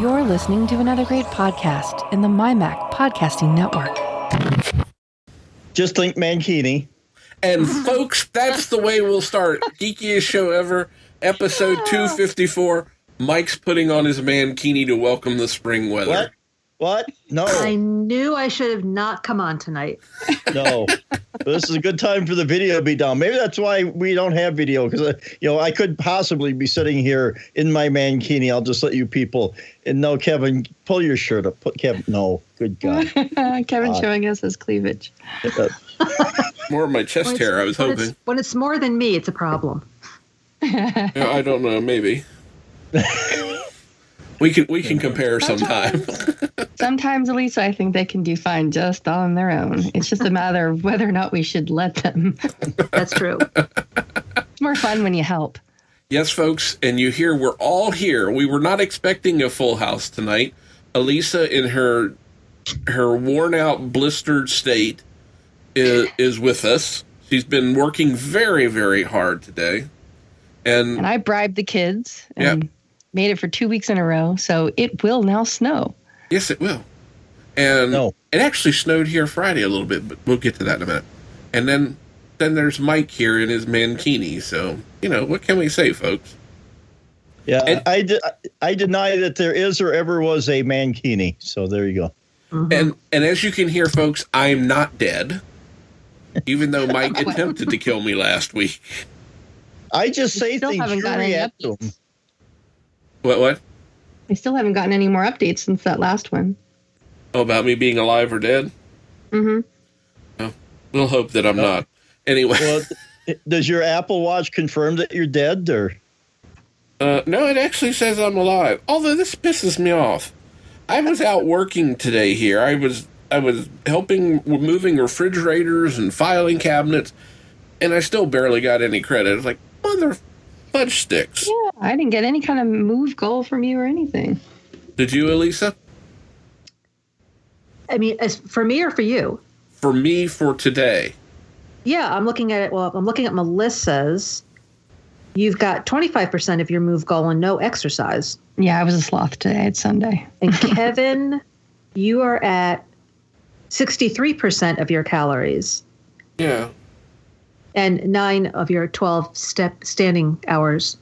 You're listening to another great podcast in the MyMac Podcasting Network. Just think Mankini. And folks, that's the way we'll start. Geekiest show ever, episode 254. Mike's putting on his mankini to welcome the spring weather. What? What? No, I knew I should have not come on tonight. no. this is a good time for the video to be down. Maybe that's why we don't have video because you know I could possibly be sitting here in my mankini. I'll just let you people. And no, Kevin, pull your shirt up. Put Kevin. No, good God. Kevin God. showing us his cleavage. Uh, More of my chest hair, I was when hoping. It's, when it's more than me, it's a problem. Yeah, I don't know, maybe. we can we can compare sometime. Sometimes, Elisa, I think they can do fine just on their own. It's just a matter of whether or not we should let them. That's true. It's more fun when you help. yes, folks, and you hear we're all here. We were not expecting a full house tonight. Elisa in her her worn out, blistered state is, is with us. She's been working very, very hard today. And And I bribed the kids and Yep. Made it for two weeks in a row. So it will now snow. Yes, it will. And No. it actually snowed here Friday a little bit, but we'll get to that in a minute. And then then there's Mike here in his mankini. So you know what can we say, folks? yeah, And- I, de- I deny that there is or ever was a mankini. So there you go. Mm-hmm. And and as you can hear, folks, I'm not dead. Even though Mike attempted to kill me last week. I just We say still things. haven't You got any react to 'em. Updates. What what? I still haven't gotten any more updates since that last one. Oh, about me being alive or dead? Mm-hmm. We'll hope that I'm not. Anyway, Well, does your Apple Watch confirm that you're dead, or uh, no, it actually says I'm alive. Although this pisses me off. I was out working today here. I was I was helping with moving refrigerators and filing cabinets, and I still barely got any credit. It's like mother fudge sticks. Yeah, I didn't get any kind of move goal from you or anything. Did you, Elisa? I mean, as for me or for you? For me, for today. Yeah, I'm looking at it. Well, I'm looking at Melissa's. You've got 25% of your move goal and no exercise. Yeah, I was a sloth today. It's Sunday. And Kevin, you are at 63% of your calories Yeah. And nine of your 12 step standing hours.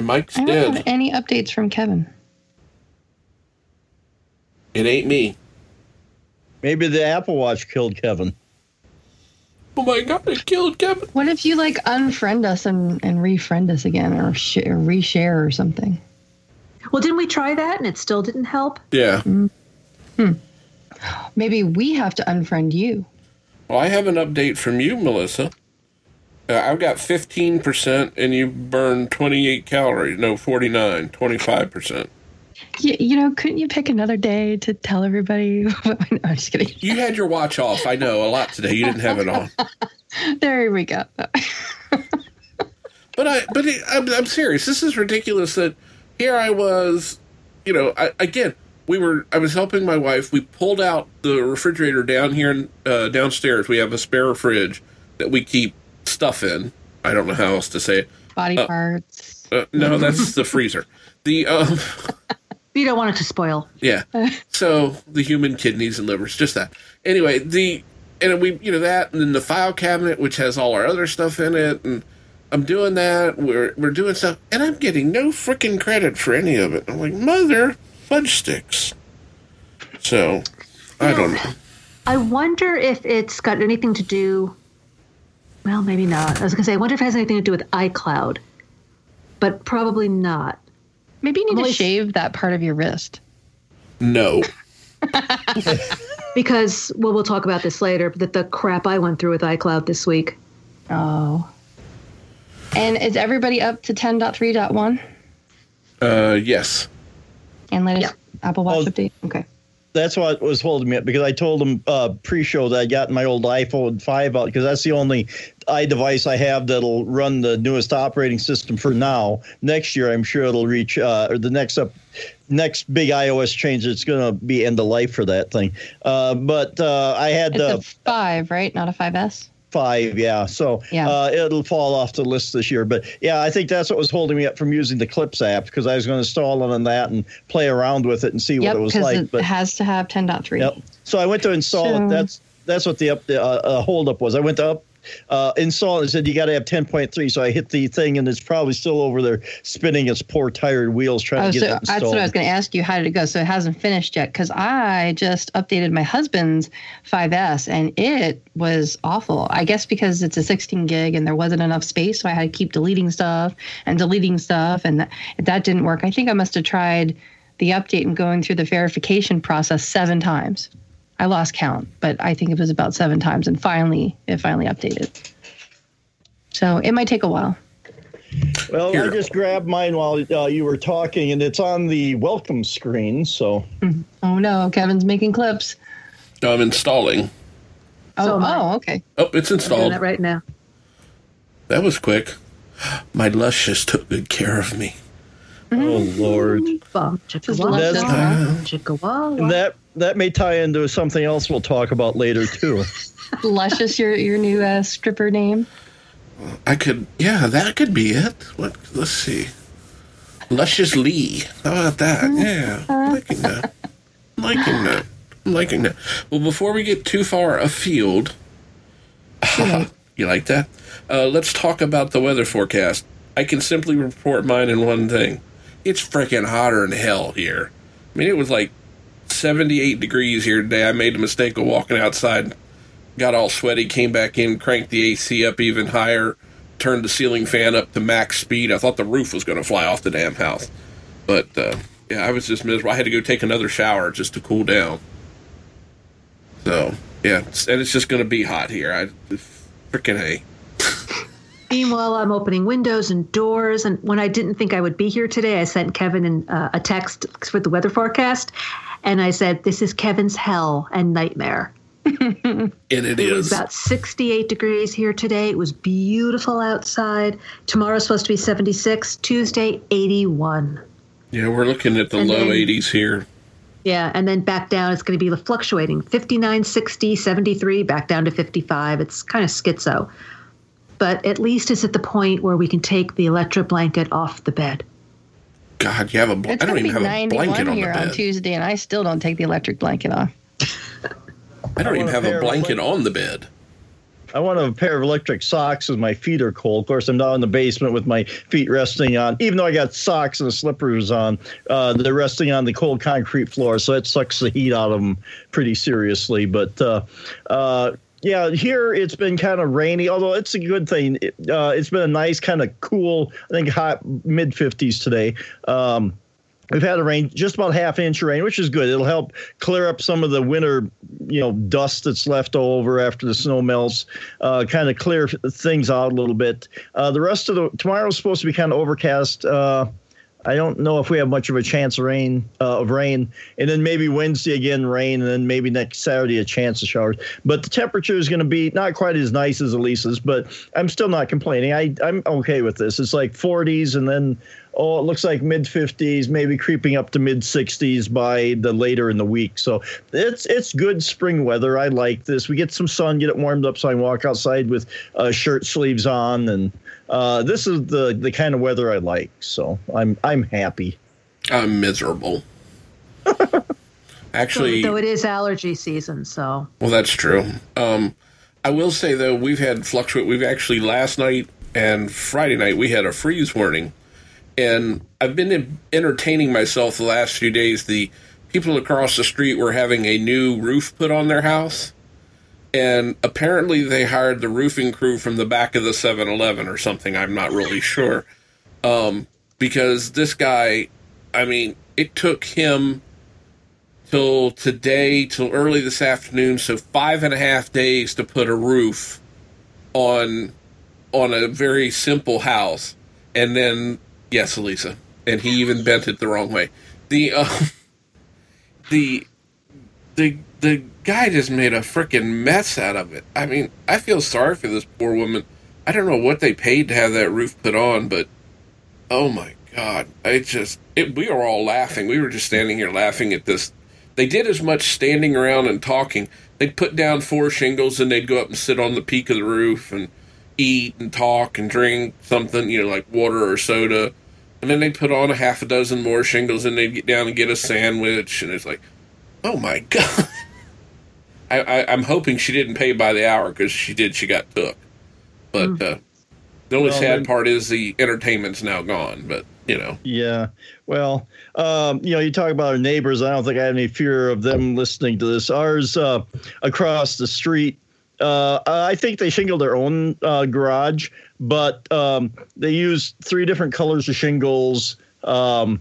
Mike's I don't have dead. any updates from Kevin. It ain't me. maybe the Apple Watch killed Kevin? Oh my god, it killed Kevin. What if you like unfriend us and, and refriend us again or, sh- or reshare or something? Well, didn't we try that and it still didn't help? Yeah. Hmm. Maybe we have to unfriend you. Well, I have an update from you, Melissa. Uh, I've got 15% and you burned 28 calories. No, 49, 25%. You, you know, couldn't you pick another day to tell everybody? no, I'm just kidding. You had your watch off, I know, a lot today. You didn't have it on. There we go. But I, but it, I'm, I'm serious. This is ridiculous. That here I was, you know, I, again, we were. I was helping my wife. We pulled out the refrigerator down here uh, downstairs. We have a spare fridge that we keep stuff in. I don't know how else to say it. Body Uh, parts. Uh, no, that's the freezer. The um, You don't want it to spoil. yeah. So the human kidneys and livers, just that. Anyway, the and we, you know, that and then the file cabinet, which has all our other stuff in it, and I'm doing that. We're we're doing stuff, and I'm getting no freaking credit for any of it. I'm like, mother fudge sticks. So I don't know. I wonder if it's got anything to do. Well, maybe not. I was going to say, I wonder if it has anything to do with iCloud, but probably not. Maybe you need to Emily- shave that part of your wrist. No. Because, well, we'll talk about this later, but the crap I went through with iCloud this week. Oh. And is everybody up to 10.3.1 Uh, yes. and latest Apple Watch Oh. update? Okay. That's what was holding me up because I told them uh, pre-show that I got my old iPhone 5 out because that's the only iDevice I have that'll run the newest operating system for now. Next year, I'm sure it'll reach uh, or the next up next big iOS change. It's going to be end of life for that thing. Uh, but uh, I had It's the a 5, right? Not a 5S? five. Yeah, so Yeah. Uh, it'll fall off the list this year. But yeah, I think that's what was holding me up from using the Clips app because I was going to install it on that and play around with it and see Yep, what it was like. it but has to have 10.3. Yep. So I went to install So- it. That's that's what the up the uh, uh, hold up was. I went to up uh, install and said you got to have 10.3. So I hit the thing and it's probably still over there spinning its poor tired wheels trying Oh, to get so it that's what I was going to ask you. How did it go? So it hasn't finished yet because I just updated my husband's 5S and it was awful. I guess because it's a 16 gig and there wasn't enough space, so I had to keep deleting stuff and deleting stuff, and that, that didn't work. I think I must have tried the update and going through the verification process seven times. I lost count, but I think it was about seven times, and finally it finally updated. So it might take a while. well, Here. I just grabbed mine while uh, you were talking and it's on the welcome screen. So Oh no, Kevin's making clips. I'm installing. Oh, So oh, okay. Oh, it's I'm doing installed. that right now. That was quick. My luscious took good care of me. oh lord. Bum, chicka wah, luscious, wah, chicka wah, And that that may tie into something else we'll talk about later too. Luscious, your your new uh, stripper name. I could, yeah, that could be it. What? Let's see. Luscious Lee. How about that? Yeah, I'm liking that. I'm liking that. I'm liking that. Well, before we get too far afield, you like that? Uh, let's talk about the weather forecast. I can simply report mine in one thing. It's freaking hotter than hell here. I mean, it was like 78 degrees here today. I made the mistake of walking outside, got all sweaty, came back in, cranked the AC up even higher, turned the ceiling fan up to max speed. I thought the roof was going to fly off the damn house. But, uh, yeah, I was just miserable. I had to go take another shower just to cool down. So, yeah, and it's just going to be hot here. I freaking hey. Meanwhile, I'm opening windows and doors. And when I didn't think I would be here today, I sent Kevin an, uh, a text for the weather forecast. And I said, This is Kevin's hell and nightmare. And it It was about 68 degrees here today. It was beautiful outside. Tomorrow's supposed to be 76. Tuesday, 81. Yeah, we're looking at the And low then- 80s here. Yeah, and then back down, it's going to be fluctuating 59, 60, 73, back down to 55. It's kind of schizo. But at least it's at the point where we can take the electric blanket off the bed. God, you have a bl- I don't gonna be even have a blanket on the here on. Tuesday, and I still don't take the electric blanket off. I don't I even a have a blanket on the bed. I want a pair of electric socks as my feet are cold. Of course, I'm down in the basement with my feet resting on, even though I got socks and slippers on, uh, they're resting on the cold concrete floor. So that sucks the heat out of them pretty seriously. But uh, uh, yeah, here it's been kind of rainy, although it's a good thing. It, uh, it's been a nice kind of cool, I think hot mid 50s today. Um, We've had a rain, just about half inch rain, which is good. It'll help clear up some of the winter, you know, dust that's left over after the snow melts. Uh, kind of clear things out a little bit. Uh, the rest of the tomorrow's supposed to be kind of overcast. I don't know if we have much of a chance of rain, uh, of rain, and then maybe Wednesday again rain, and then maybe next Saturday a chance of showers. But the temperature is going to be not quite as nice as Elisa's, but I'm still not complaining. I I'm okay with this. It's like 40s, and then oh, it looks like mid 50s, maybe creeping up to mid 60s by the later in the week. So it's it's good spring weather. I like this. We get some sun, get it warmed up, so I can walk outside with uh, shirt sleeves on, and uh, this is the the kind of weather I like. So I'm I'm happy. I'm miserable. Actually, Though it is allergy season, so well, that's true. Um, I will say though, we've had fluctuate. We've actually last night and Friday night we had a freeze warning, and I've been entertaining myself the last few days. The people across the street were having a new roof put on their house, and apparently they hired the roofing crew from the back of the 7-Eleven or something. I'm not really sure, um, because this guy, I mean, it took him till today, till early this afternoon. So five and a half days to put a roof on on a very simple house, and then yes, Elisa, and he even bent it the wrong way. The uh, the the the guy just made a freaking mess out of it. I mean, I feel sorry for this poor woman. I don't know what they paid to have that roof put on, but oh my god, I just it, we were all laughing. We were just standing here laughing at this they did as much standing around and talking. They'd put down four shingles and they'd go up and sit on the peak of the roof and eat and talk and drink something, you know, like water or soda. And then they'd put on a half a dozen more shingles and they'd get down and get a sandwich. And it's like, oh my God. I, I, am hoping she didn't pay by the hour because she did, she got took. But mm. uh, the only well, sad part is the entertainment's now gone. But you know. Yeah. Well, um, you know, you talk about our neighbors. I don't think I have any fear of them listening to this. Ours uh, across the street, uh, I think they shingled their own uh, garage, but um, they used three different colors of shingles. Um,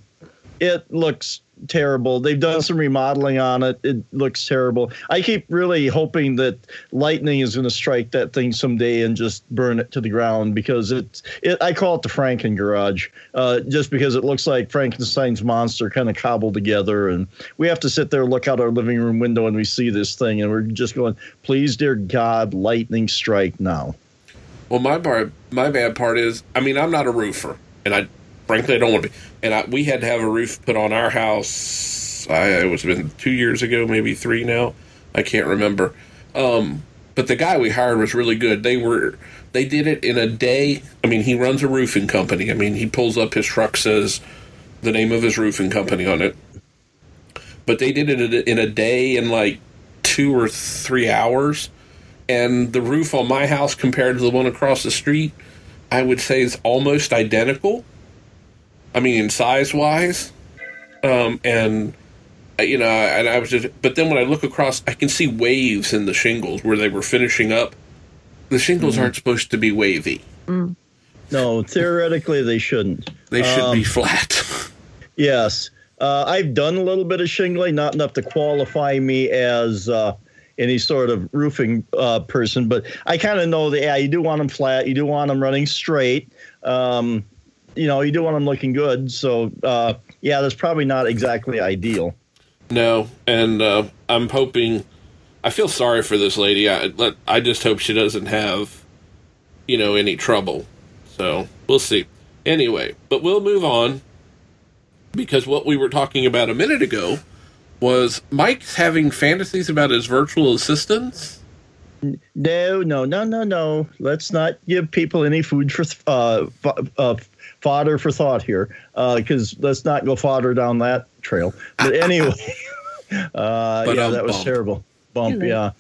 it looks terrible. They've done some remodeling on it. It looks terrible. I keep really hoping that lightning is going to strike that thing someday and just burn it to the ground because it's. It, I call it the Franken garage, uh, just because it looks like Frankenstein's monster kind of cobbled together, and we have to sit there, look out our living room window, and we see this thing, and we're just going, "Please, dear God, lightning strike now." Well, my part, my bad part is, I mean, I'm not a roofer, and I frankly, I don't want to be. And I, we had to have a roof put on our house. I, it was been two years ago, maybe three now. I can't remember. Um, but the guy we hired was really good. They were they did it in a day. I mean, he runs a roofing company. I mean, he pulls up his truck, says the name of his roofing company on it. But they did it in a day in like two or three hours. And the roof on my house compared to the one across the street, I would say is almost identical. I mean, size wise, um, and uh, you know, and I was just. But then when I look across, I can see waves in the shingles where they were finishing up. The shingles mm-hmm. aren't supposed to be wavy. Mm. No, theoretically they shouldn't. They should um, be flat. yes, uh, I've done a little bit of shingling, not enough to qualify me as. Uh, any sort of roofing uh, person, but I kind of know that yeah, you do want them flat, you do want them running straight. Um, you know, you do want them looking good. So, uh, yeah, that's probably not exactly ideal. No, and uh, I'm hoping. I feel sorry for this lady. I I just hope she doesn't have, you know, any trouble. So we'll see. Anyway, but we'll move on because what we were talking about a minute ago was Mike's having fantasies about his virtual assistants. No, no, no, no, no. Let's not give people any food for uh, uh, fodder for thought here, because uh, let's not go fodder down that trail. But anyway, uh, but yeah, that was bump. terrible. Bump, yeah.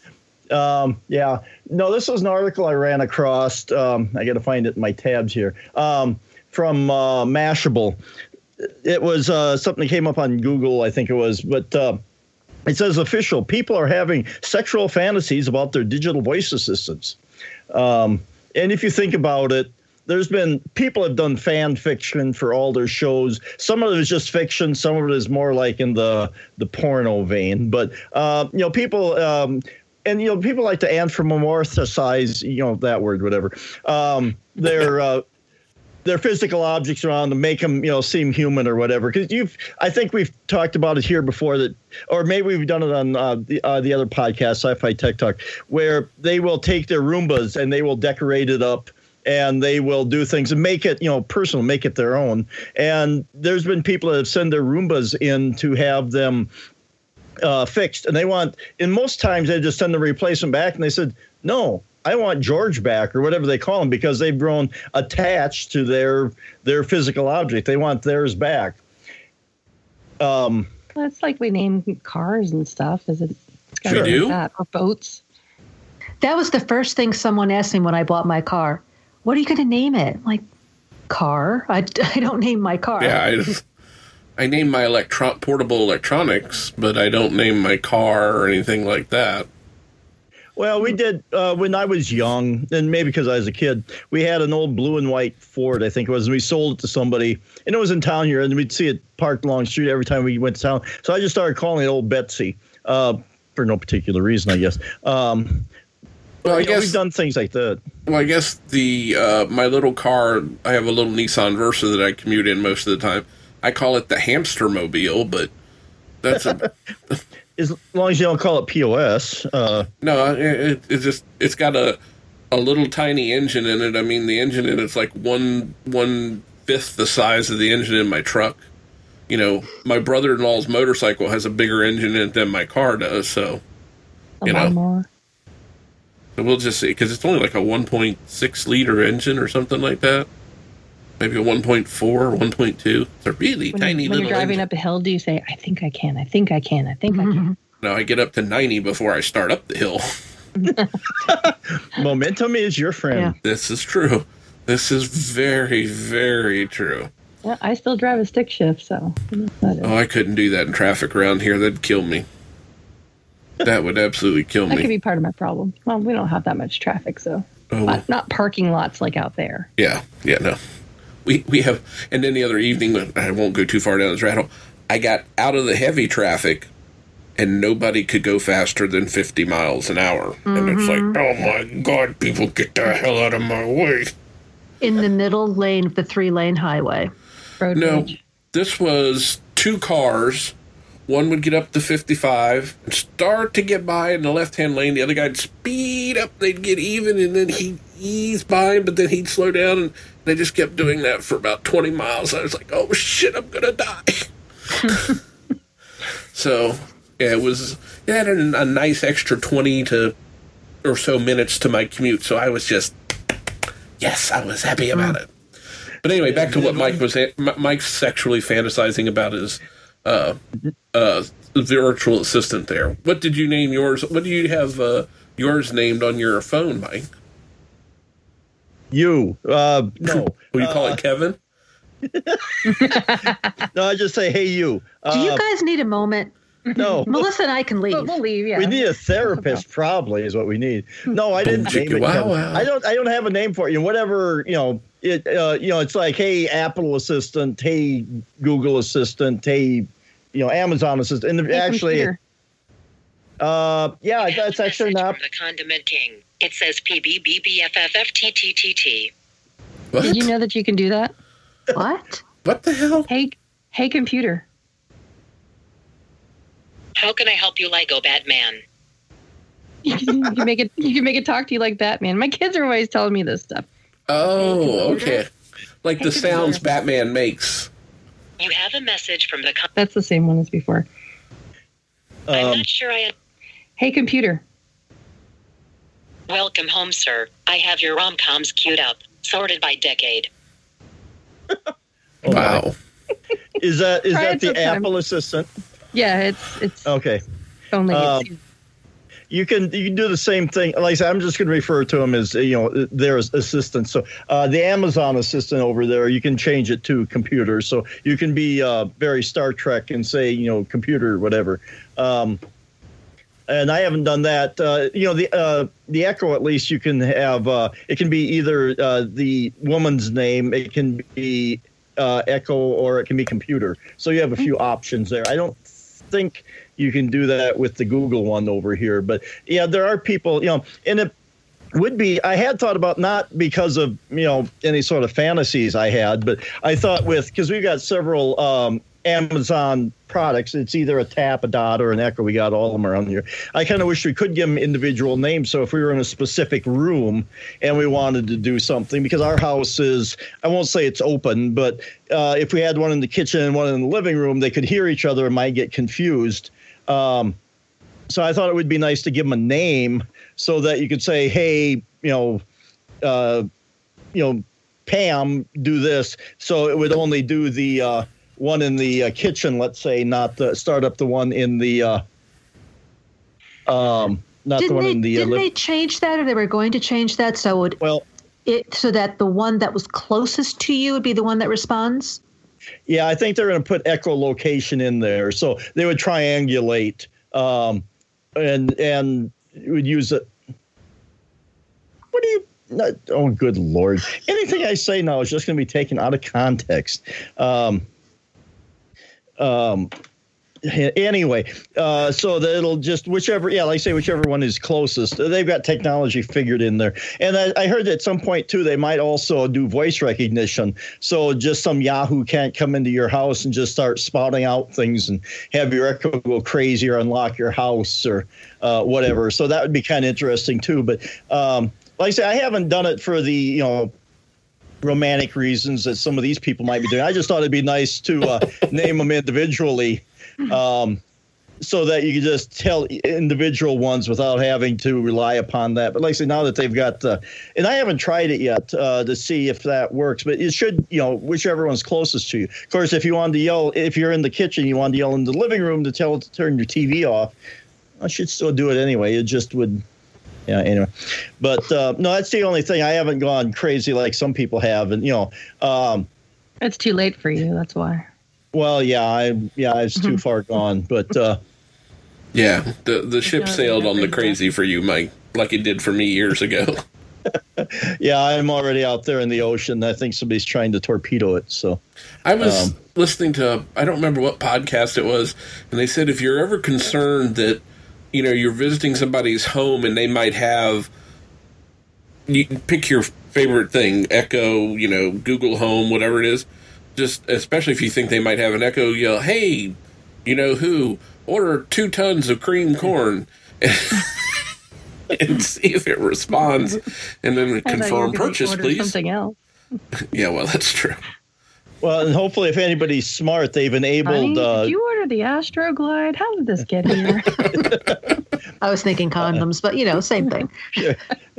Um, yeah. No, this was an article I ran across. Um, I got to find it in my tabs here. Um, from uh, Mashable. It was uh, something that came up on Google, I think it was, but uh, it says official people are having sexual fantasies about their digital voice assistants. Um, and if you think about it, there's been people have done fan fiction for all their shows. Some of it is just fiction. Some of it is more like in the the porno vein. But uh, you know, people. Um, and you know, people like to anthropomorphize, you know, that word, whatever. Um, their uh, their physical objects around to make them, you know, seem human or whatever. Because you've, I think we've talked about it here before that, or maybe we've done it on uh, the uh, the other podcast, Sci-Fi Tech Talk, where they will take their Roombas and they will decorate it up and they will do things and make it, you know, personal, make it their own. And there's been people that have sent their Roombas in to have them uh, fixed, and they want. And most times they just send the replacement back, and they said, "No, I want George back or whatever they call him because they've grown attached to their their physical object. They want theirs back. Um, that's like we name cars and stuff. Is it? It's sure. do that or boats. That was the first thing someone asked me when I bought my car what are you going to name it? like, car? I, I don't name my car. Yeah, I, I name my electron portable electronics, but I don't name my car or anything like that. Well, we did uh, when I was young, and maybe because I was a kid. We had an old blue and white Ford, I think it was, and we sold it to somebody, and it was in town here, and we'd see it parked along the street every time we went to town. So I just started calling it Old Betsy uh, for no particular reason, I guess. Um, well, I guess know, we've done things like that. Well, I guess the uh, my little car. I have a little Nissan Versa that I commute in most of the time. I call it the hamster mobile, but that's a. as long as you don't call it POS. Uh, no, it, it's just it's got a a little tiny engine in it. I mean, the engine in it's like one one fifth the size of the engine in my truck, you know, my brother in law's motorcycle has a bigger engine in it than my car does. So A You know. lawnmower. So we'll just see because it's only like a 1.6 liter engine or something like that. Maybe a 1.4 or 1.2. It's a really When, tiny you, when little you're driving engine. up a hill, do you say, I think I can, I think I can, I think I can? Mm-hmm. No, I get up to 90 before I start up the hill. Momentum is your friend. Yeah. This is true. This is very, very true. Yeah, I still drive a stick shift, so Oh, I couldn't do that in traffic around here. That'd kill me. That would absolutely kill me. that could be part of my problem. Well, we don't have that much traffic, so Oh, not, not parking lots like out there. yeah, yeah, no. We we have, and then the other evening, I won't go too far down this rattle. I got out of the heavy traffic, and nobody could go faster than fifty miles an hour. And it's like, mm-hmm. oh my god, people get the hell out of my way. In the middle lane of the three lane highway. Road No, rage. this was two cars. One would get up to 55 and start to get by in the left hand lane. The other guy'd speed up, they'd get even, and then he'd ease by but then he'd slow down. And they just kept doing that for about 20 miles. I was like, oh shit, I'm going to die. so, yeah, it was, it had a, nice extra 20 to or so minutes to my commute. So I was just, yes, I was happy about it. But anyway, back to what Mike was. Mike's sexually fantasizing about his uh, uh, virtual assistant. There. What did you name yours? What do you have uh, yours named on your phone, Mike? You. Uh, no. Will you call it Kevin? No, I just say, hey, you. Do Uh, you guys need a moment? no. Melissa and I can leave. We'll, we'll leave, yeah. We need a therapist, probably, is what we need. No, I didn't name chicka, it. wow, wow. I don't. I don't have a name for it. You know, whatever. You know, it. Uh, you know, it's like, hey, Apple Assistant, hey, Google Assistant, hey, you know, Amazon Assistant, and Hey, actually, computer. uh, yeah, that's actually not. the condiment king. It says PBBBFFFTTTT. What? Did you know that you can do that? What? What the hell? Hey, hey, computer. How can I help you, Lego Batman? You can, you can make it. You can make it talk to you like Batman. My kids are always telling me this stuff. Oh, okay. Like the Hey, sounds. Batman makes. You have a message from the. Con- That's the same one as before. I'm Um, not sure I. Hey, computer. Welcome home, sir. I have your rom coms queued up, sorted by decade. oh. Wow. Is that is that the sometime. Apple Assistant? Yeah, it's it's Okay. only. Um, you can you can do the same thing. Like I said, I'm just going to refer to them as you know their assistant. So uh, the Amazon assistant over there, you can change it to computer. So you can be uh, very Star Trek and say you know computer whatever. Um, and I haven't done that. Uh, you know the uh, the Echo at least you can have. Uh, it can be either uh, the woman's name. It can be uh, Echo or it can be computer. So you have a few options there. I don't think you can do that with the Google one over here. But yeah, there are people, you know, and it would be. I had thought about not because of you know any sort of fantasies I had, but I thought with because we've got several um, Amazon products. It's either a Tap, a Dot, or an Echo. We got all of them around here. I kind of wish we could give them individual names. So if we were in a specific room and we wanted to do something, because our house is, I won't say it's open, but uh, if we had one in the kitchen and one in the living room, they could hear each other and might get confused. Um, so I thought it would be nice to give them a name so that you could say, "Hey, you know, uh, you know, Pam, do this." So it would only do the uh, one in the uh, kitchen, let's say, not the, start up the one in the, uh, um, not Didn't one they in the. uh, didn't li- they change that or they were going to change that so it, well, it so that the one that was closest to you would be the one that responds? Yeah, I think they're going to put echolocation in there, so they would triangulate, um, and and would use it. What do you? Not, oh, good lord! Anything I say now is just going to be taken out of context. Um, um, anyway, uh, so that it'll just whichever, yeah, like I say, whichever one is closest. They've got technology figured in there, and I, I heard at some point too they might also do voice recognition. So just some Yahoo can't come into your house and just start spouting out things and have your Echo go crazy or unlock your house or uh, whatever. So that would be kind of interesting too. But um, like I say, I haven't done it for the you know romantic reasons that some of these people might be doing. I just thought it'd be nice to uh, name them individually. Um, so that you can just tell individual ones without having to rely upon that. But like I say, now that they've got, uh, and I haven't tried it yet uh, to see if that works, but it should, you know, whichever one's closest to you. Of course, if you want to yell, if you're in the kitchen, you want to yell in the living room to tell it to turn your TV off. I should still do it anyway. It just would, yeah. Anyway, but uh, no, that's the only thing. I haven't gone crazy like some people have, and you know, um, It's too late for you. That's why. Well, yeah, I yeah, it's too far gone, but. Uh, Yeah, the the ship Yeah, sailed on the crazy for you, Mike, like it did for me years ago. Yeah, I'm already out there in the ocean. I think somebody's trying to torpedo it. So, I was Um, listening to I don't remember what podcast it was, and they said if you're ever concerned that you know you're visiting somebody's home and they might have you pick your favorite thing, Echo, you know, Google Home, whatever it is. Just especially if you think they might have an Echo, yell, "Hey, you know who? Order two tons of cream corn." and see if it responds, and then I thought you were confirm purchase, please. Something else. Yeah, well, that's true. well, and hopefully, if anybody's smart, they've Honey, enabled. Uh, did you order the Astroglide? How did this get here? I was thinking condoms, but you know, same thing.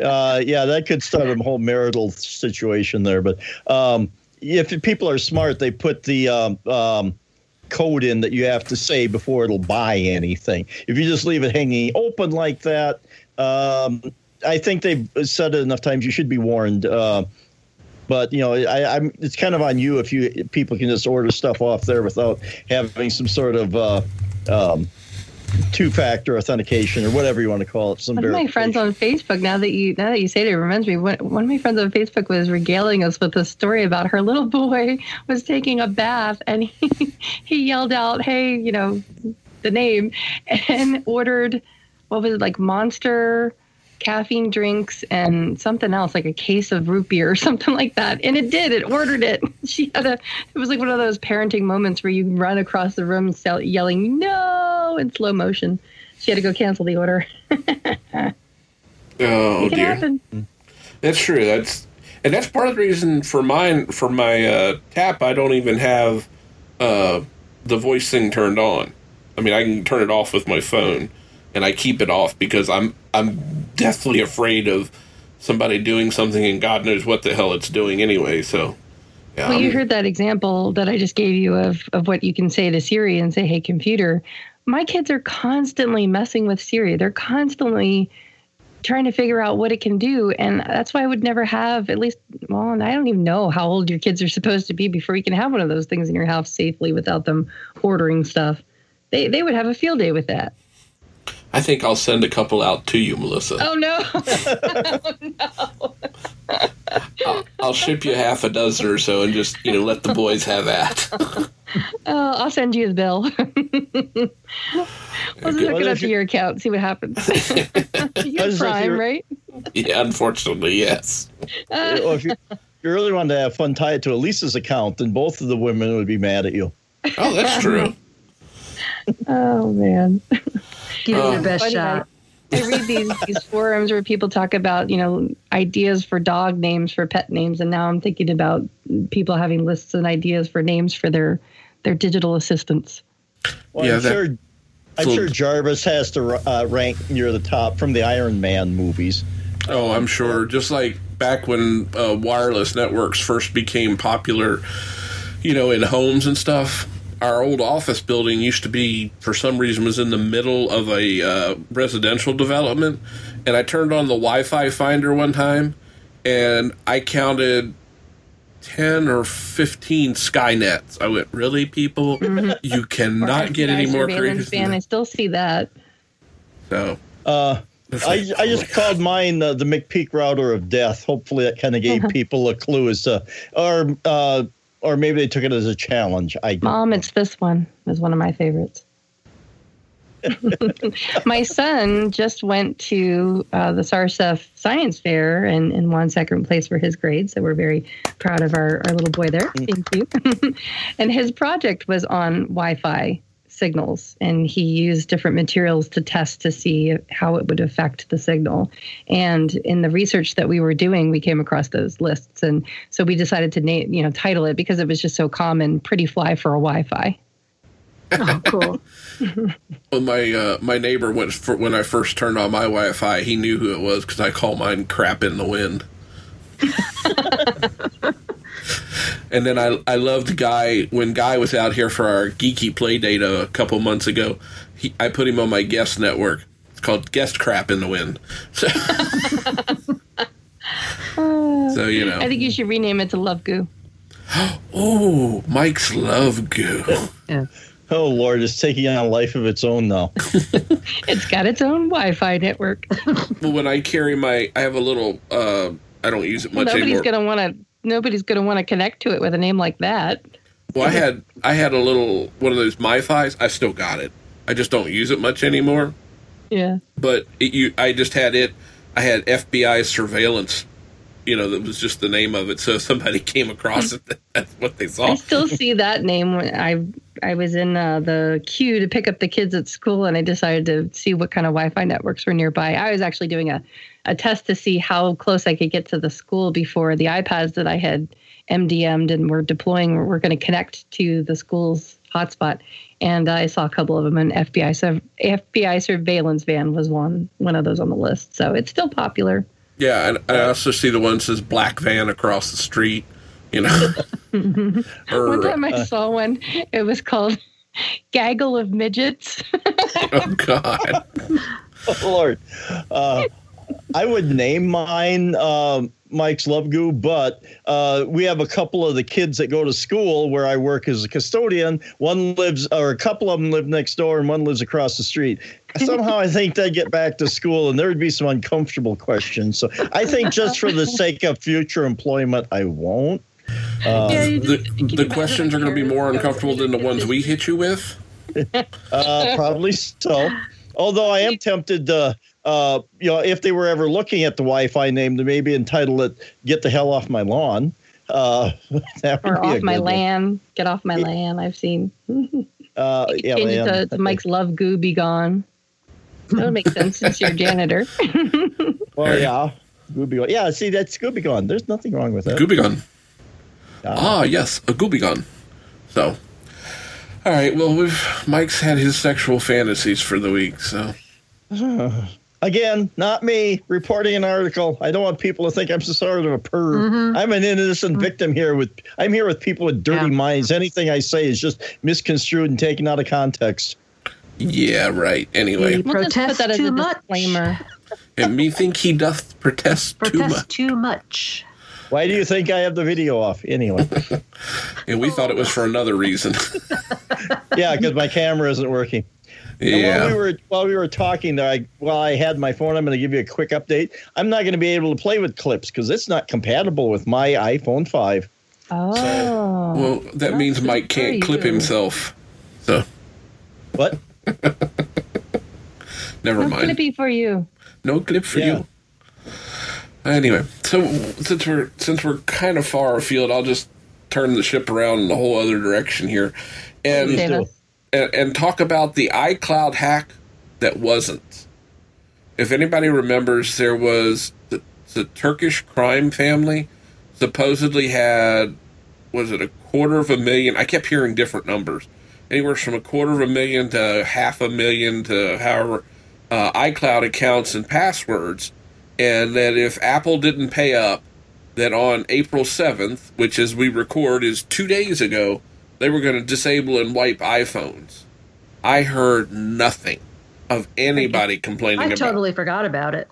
uh, yeah, that could start a whole marital situation there. But um, if people are smart, they put the um, um, code in that you have to say before it'll buy anything. If you just leave it hanging open like that, um, I think they've said it enough times. You should be warned. Uh, but you know, I, I'm. It's kind of on you if you people can just order stuff off there without having some sort of uh, um, two-factor authentication or whatever you want to call it. Some One of my friends on Facebook. Now that you now that you say it, it reminds me. One, one of my friends on Facebook was regaling us with a story about her little boy was taking a bath and he he yelled out, "Hey, you know, the name," and ordered what was it like Monster caffeine drinks and something else like a case of root beer or something like that and it did it ordered it she had a it was like one of those parenting moments where you run across the room yelling no in slow motion she had to go cancel the order Oh dear. happen That's true. That's and that's part of the reason for mine for my uh, tap. I don't even have uh, the voice thing turned on. I mean, I can turn it off with my phone, and I keep it off because I'm I'm deathly afraid of somebody doing something, and God knows what the hell it's doing anyway. So, yeah, Well, you heard that example that I just gave you of, of what you can say to Siri and say, hey, computer. My kids are constantly messing with Siri. They're constantly trying to figure out what it can do. And that's why I would never have, at least, well, and I don't even know how old your kids are supposed to be before you can have one of those things in your house safely without them ordering stuff. They, they would have a field day with that. I think I'll send a couple out to you, Melissa. Oh, oh, no. I'll, I'll ship you half a dozen or so, and just you know let the boys have that. oh, I'll send you his bill. Let's good. hook it up to your account, see what happens. You're get if Prime, you're- right? yeah, unfortunately, yes. Uh, well, if you, if you really wanted to have fun, tie it to Elisa's account, then both of the women would be mad at you. Oh, that's true. Oh man. Give it your best Funny, shot. I read these these forums where people talk about, you know, ideas for dog names for pet names and now I'm thinking about people having lists and ideas for names for their their digital assistants. Well, Yeah, I'm that- sure. I'm sure Jarvis has to uh, rank near the top from the Iron Man movies. Oh, I'm sure. Just like back when uh, wireless networks first became popular, you know, in homes and stuff. Our old office building used to be, for some reason, was in the middle of a uh, residential development, and I turned on the Wi-Fi finder one time, and I counted ten or fifteen Skynets. I went, "Really, people? You cannot get any more surveillance creative than I still see that. So, Uh, it's I, I just called mine uh, the McPeak router of death. Hopefully, that kind of gave people a clue as to, or uh, or maybe they took it as a challenge. I Mom, it's this one is one of my favorites. my son just went to uh, the SARSEF science fair and, and won second place for his grade. So we're very proud of our, our little boy there. Thank you. and his project was on Wi Fi signals and he used different materials to test to see how it would affect the signal and in the research that we were doing we came across those lists and so we decided to name you know title it because it was just so common pretty fly for a wi-fi Oh, cool. Well, my uh, my neighbor went for, when I first turned on my Wi-Fi. He knew who it was because I call mine "crap in the wind." and then I I loved Guy when Guy was out here for our geeky play date a couple months ago. He, I put him on my guest network. It's called Guest Crap in the Wind. So, so you know. i think you should rename it to love goo oh, Mike's love goo. Yeah. Oh Lord, it's taking on a life of its own now. it's got its own wi-fi network Well, when I carry my, I have a little. Uh, I don't use it much nobody's anymore. gonna want to nobody's gonna want to connect to it with a name like that Well, I had I had a little one of those MiFi's. I still got it. I just don't use it much anymore. yeah But it, you, I just had it. I had FBI surveillance. You know, that was just the name of it. So if somebody came across it, that's what they saw. I still see that name. When I I was in uh, the queue to pick up the kids at school, and I decided to see what kind of Wi-Fi networks were nearby. I was actually doing a, a test to see how close I could get to the school before the iPads that I had MDM'd and were deploying were going to connect to the school's hotspot. And I saw a couple of them, and FBI sur- FBI surveillance van was one one of those on the list. So it's still popular. Yeah, and I also see the one says black van across the street. You know, One time I saw one. It was called Gaggle of Midgets. oh god, Oh Lord, uh, I would name mine um, Mike's Love Goo, but uh, we have a couple of the kids that go to school where I work as a custodian. One lives, or a couple of them live next door, and one lives across the street. Somehow, I think they get back to school, and there would be some uncomfortable questions. So I think just for the sake of future employment, I won't. Uh, the the questions are going to be more uncomfortable than the ones we hit you with. Uh, probably so. Although I am tempted to, uh, you know, if they were ever looking at the Wi-Fi name, to maybe entitle it "Get the hell off my lawn." Uh, that would or be off my good one. land. Get off my land. I've seen. Uh, yeah, Change it to, to Mike's Love Goo Be Gone. That would make sense since you're a janitor. Well, yeah, Gooby Gone. Yeah, see, that's Gooby Gone. There's nothing wrong with that. Goobigon. Ah. Uh, ah, yes, a Gooby Gun. So, all right. Well, we've Mike's had his sexual fantasies for the week. So, Again, not me reporting an article. I don't want people to think I'm some sort of a perv. Mm-hmm. I'm an innocent mm-hmm. victim here. With I'm here with people with dirty Yeah. minds. Anything I say is just misconstrued and taken out of context. yeah, right. Anyway, You We'll protest put that as too a much. disclaimer. and me think he doth protest too much, too much. Why do you think I have the video off anyway? and we thought it was for another reason. yeah, because my camera isn't working. And while yeah. we were while we were talking there, I while I had my phone, I'm going to give you a quick update. I'm not going to be able to play with clips because it's not compatible with my iPhone 5. Oh. Well, that means Mike can't for clip himself. So, What? never That's mind. going to be for you. No clip for Yeah. you. Anyway, so since we're since we're kind of far afield, I'll just turn the ship around in a whole other direction here, and Please Save do. us. and, and talk about the iCloud hack that wasn't. If anybody remembers, there was the, the Turkish crime family supposedly had was it a quarter of a million? I kept hearing different numbers, anywhere from a quarter of a million to half a million to however uh, iCloud accounts and passwords, and that if Apple didn't pay up, that on April seventh, which as we record is two days ago, they were going to disable and wipe iPhones. I heard nothing of anybody complaining about I about. totally forgot about it.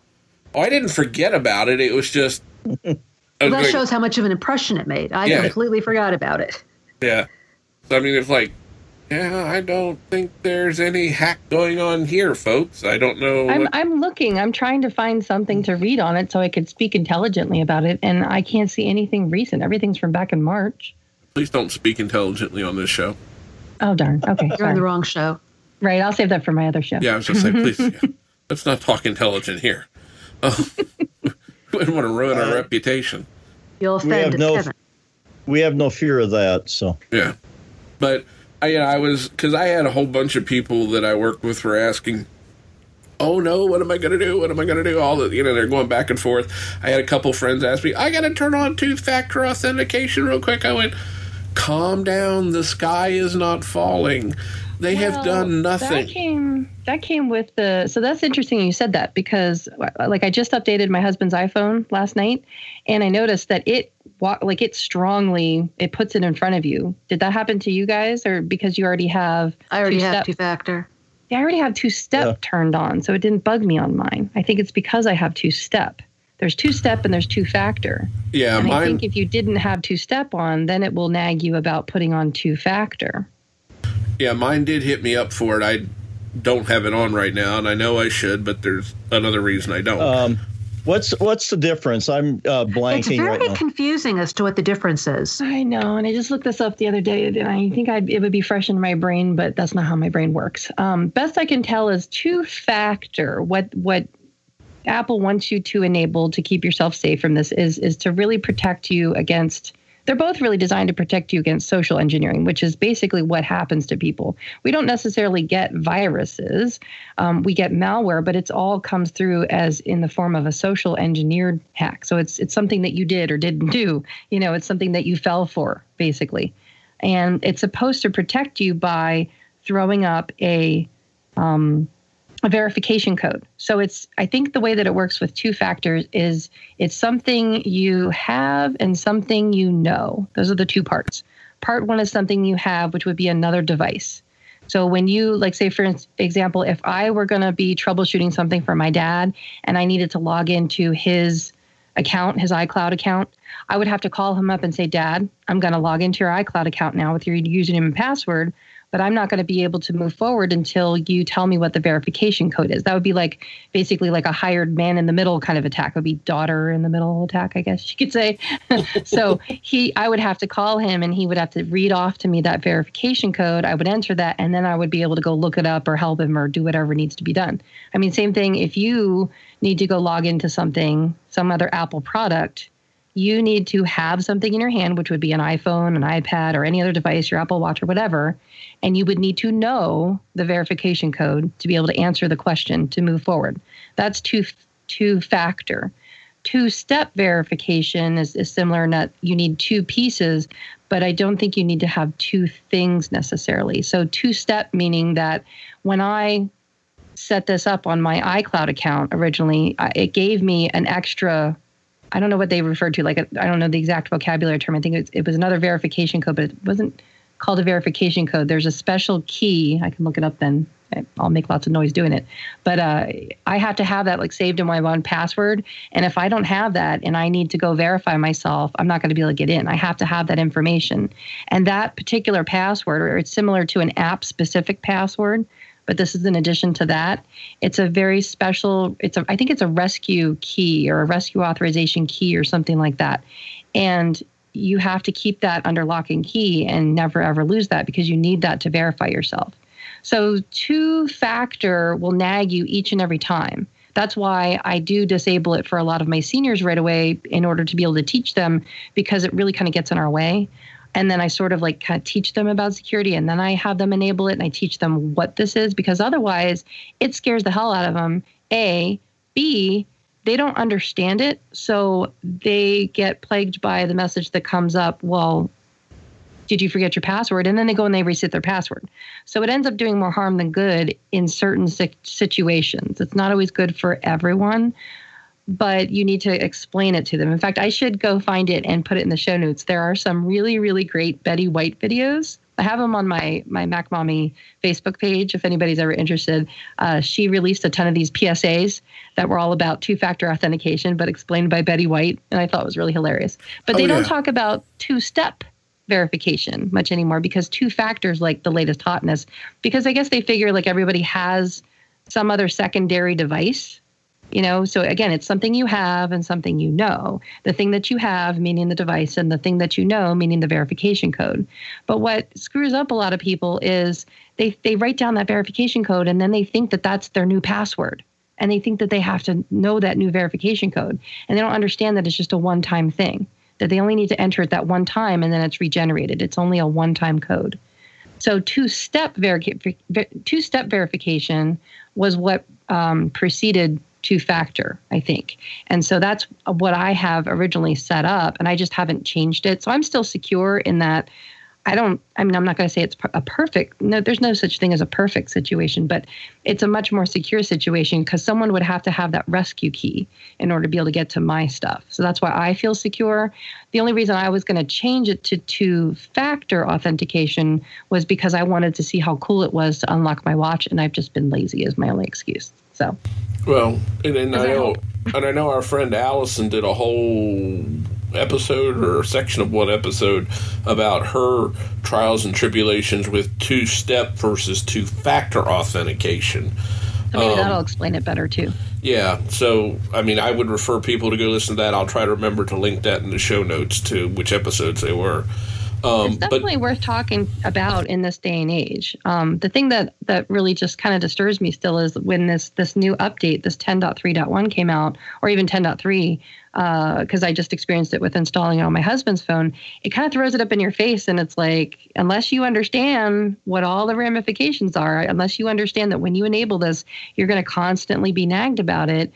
Oh, I didn't forget about it. It was just. Well, that shows how much of an impression it made. I Yeah. completely forgot about it. Yeah. I mean, it's like, yeah, I don't think there's any hack going on here, folks. I don't know. I'm, what- I'm looking. I'm trying to find something to read on it so I could speak intelligently about it, and I can't see anything recent. Everything's from back in March. Please don't speak intelligently on this show. Oh darn. Okay, You're on the wrong show. right. I'll save that for my other show. Yeah, I was just saying, please, yeah. let's not talk intelligent here. Oh, we wouldn't want to ruin our uh, reputation. You'll We have offend no- Kevin. We have no fear of that. So Yeah. But I, you know, I was because I had a whole bunch of people that I work with were asking, "Oh no, what am I going to do? What am I going to do?" All the you know, they're going back and forth. I had a couple friends ask me, "I got to turn on two-factor authentication real quick." I went, "Calm down. The sky is not falling. They have Well, done That nothing." came that came with the so that's interesting you said that because like I just updated my husband's iPhone last night and I noticed that it wa- like it strongly it puts it in front of you. Did that happen to you guys or because you already have I already have two-step- two factor. Yeah, I already have two step Yeah. turned on, so it didn't bug me on mine. I think it's because I have two step. There's two step and there's two factor. yeah, and I think if you didn't have two step on, then it will nag you about putting on two factor. Yeah, mine did hit me up for it. I don't have it on right now, and I know I should, but there's another reason I don't. Um, what's what's the difference? I'm uh, It's blanking very right now. confusing as to what the difference is. I know, and I just looked this up the other day, and I think I'd, it would be fresh in my brain, but that's not how my brain works. Um, best I can tell is two factor. What what Apple wants you to enable to keep yourself safe from this is is to really protect you against. They're both really designed to protect you against social engineering, which is basically what happens to people. We don't necessarily get viruses, um, we get malware, but it's all comes through as in the form of a social engineered hack. So it's it's something that you did or didn't do. You know, it's something that you fell for, basically, and it's supposed to protect you by throwing up a um, a verification code. So it's I think the way that it works with two factors is it's something you have and something you know. Those are the two parts. Part one is something you have, which would be another device. So when you like say for example, if I were going to be troubleshooting something for my dad and I needed to log into his account, his iCloud account, I would have to call him up and say, "Dad, I'm going to log into your iCloud account now with your username and password." But I'm not going to be able to move forward until you tell me what the verification code is. That would be like basically like a hired man in the middle kind of attack. It would be daughter in the middle attack, I guess you could say. so he, I would have to call him, and he would have to read off to me that verification code. I would enter that, and then I would be able to go look it up or help him or do whatever needs to be done. I mean, same thing. If you need to go log into something, some other Apple product, you need to have something in your hand, which would be an iPhone, an iPad, or any other device, your Apple Watch, or whatever. And you would need to know the verification code to be able to answer the question to move forward. That's two two factor. Two step verification is, is similar in that you need two pieces, but I don't think you need to have two things necessarily. So, two step meaning that when I set this up on my iCloud account originally, it gave me an extra I don't know what they referred to. Like, I don't know the exact vocabulary term. I think it was, it was another verification code, but it wasn't called a verification code. There's a special key. I can look it up then. I'll make lots of noise doing it. But uh, I have to have that like saved in my one password. And if I don't have that and I need to go verify myself, I'm not going to be able to get in. I have to have that information. And that particular password, or it's similar to an app specific password, but this is in addition to that. It's a very special, it's a I think it's a rescue key or a rescue authorization key or something like that. And you have to keep that under lock and key and never ever lose that because you need that to verify yourself. So two factor will nag you each and every time. That's why I do disable it for a lot of my seniors right away in order to be able to teach them because it really kind of gets in our way and then I sort of like kind of teach them about security and then I have them enable it and I teach them what this is because otherwise it scares the hell out of them. A, B, they don't understand it, so they get plagued by the message that comes up, well, did you forget your password? And then they go and they reset their password. So it ends up doing more harm than good in certain situations. It's not always good for everyone, but you need to explain it to them. In fact, I should go find it and put it in the show notes. There are some really, really great Betty White videos. I have them on my my Mac Mommy Facebook page. If anybody's ever interested, uh, she released a ton of these PSAs that were all about two-factor authentication, but explained by Betty White, and I thought it was really hilarious. But Oh, they don't yeah. talk about two-step verification much anymore because two factors like the latest hotness. Because I guess they figure like everybody has some other secondary device you know so again it's something you have and something you know. The thing that you have meaning the device and the thing that you know meaning the verification code. But what screws up a lot of people is they they write down that verification code and then they think that that's their new password. And they think that they have to know that new verification code. And they don't understand that it's just a one time thing that they only need to enter it that one time and then it's regenerated. It's only a one time code. So two-step verica- ver- two-step verification was what um, preceded two-factor, I think, and so that's what I have originally set up, and I just haven't changed it. So I'm still secure in that I don't, I mean, I'm not going to say it's a perfect, no, there's no such thing as a perfect situation, but it's a much more secure situation because someone would have to have that rescue key in order to be able to get to my stuff. So that's why I feel secure. The only reason I was going to change it to two factor authentication was because I wanted to see how cool it was to unlock my watch, and I've just been lazy, is my only excuse. So, well, and, and I know, and I know our friend Allison did a whole episode or section of one episode about her trials and tribulations with two step versus two factor authentication. So maybe um, that'll explain it better too. Yeah. So, I mean, I would refer people to go listen to that. I'll try to remember to link that in the show notes to which episodes they were. Um, it's definitely but, worth talking about in this day and age. Um, the thing that that really just kind of disturbs me still is when this this new update, this 10.3.1 came out, or even 10.3, because uh, I just experienced it with installing it on my husband's phone. It kind of throws it up in your face, and it's like, unless you understand what all the ramifications are, unless you understand that when you enable this, you're going to constantly be nagged about it.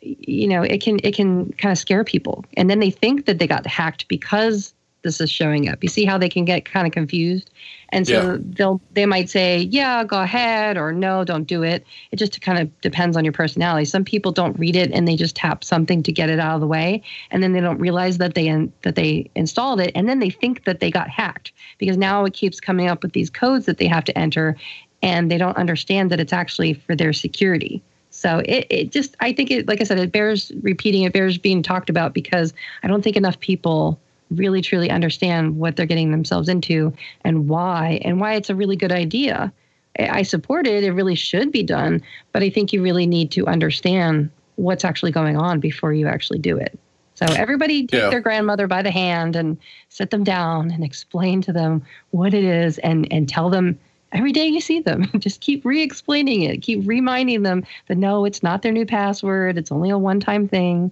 You know, it can it can kind of scare people, and then they think that they got hacked because this is showing up. You see how they can get kind of confused, and so yeah. they'll they might say, "Yeah, go ahead," or "No, don't do it." It just kind of depends on your personality. Some people don't read it and they just tap something to get it out of the way, and then they don't realize that they in, that they installed it, and then they think that they got hacked because now it keeps coming up with these codes that they have to enter, and they don't understand that it's actually for their security. So it, it just, I think it, like I said, it bears repeating, it bears being talked about because I don't think enough people really truly understand what they're getting themselves into and why and why it's a really good idea. I support it. It really should be done, but I think you really need to understand what's actually going on before you actually do it. So everybody take yeah. their grandmother by the hand and sit them down and explain to them what it is and and tell them every day you see them. Just keep re-explaining it. Keep reminding them that no, it's not their new password. It's only a one-time thing.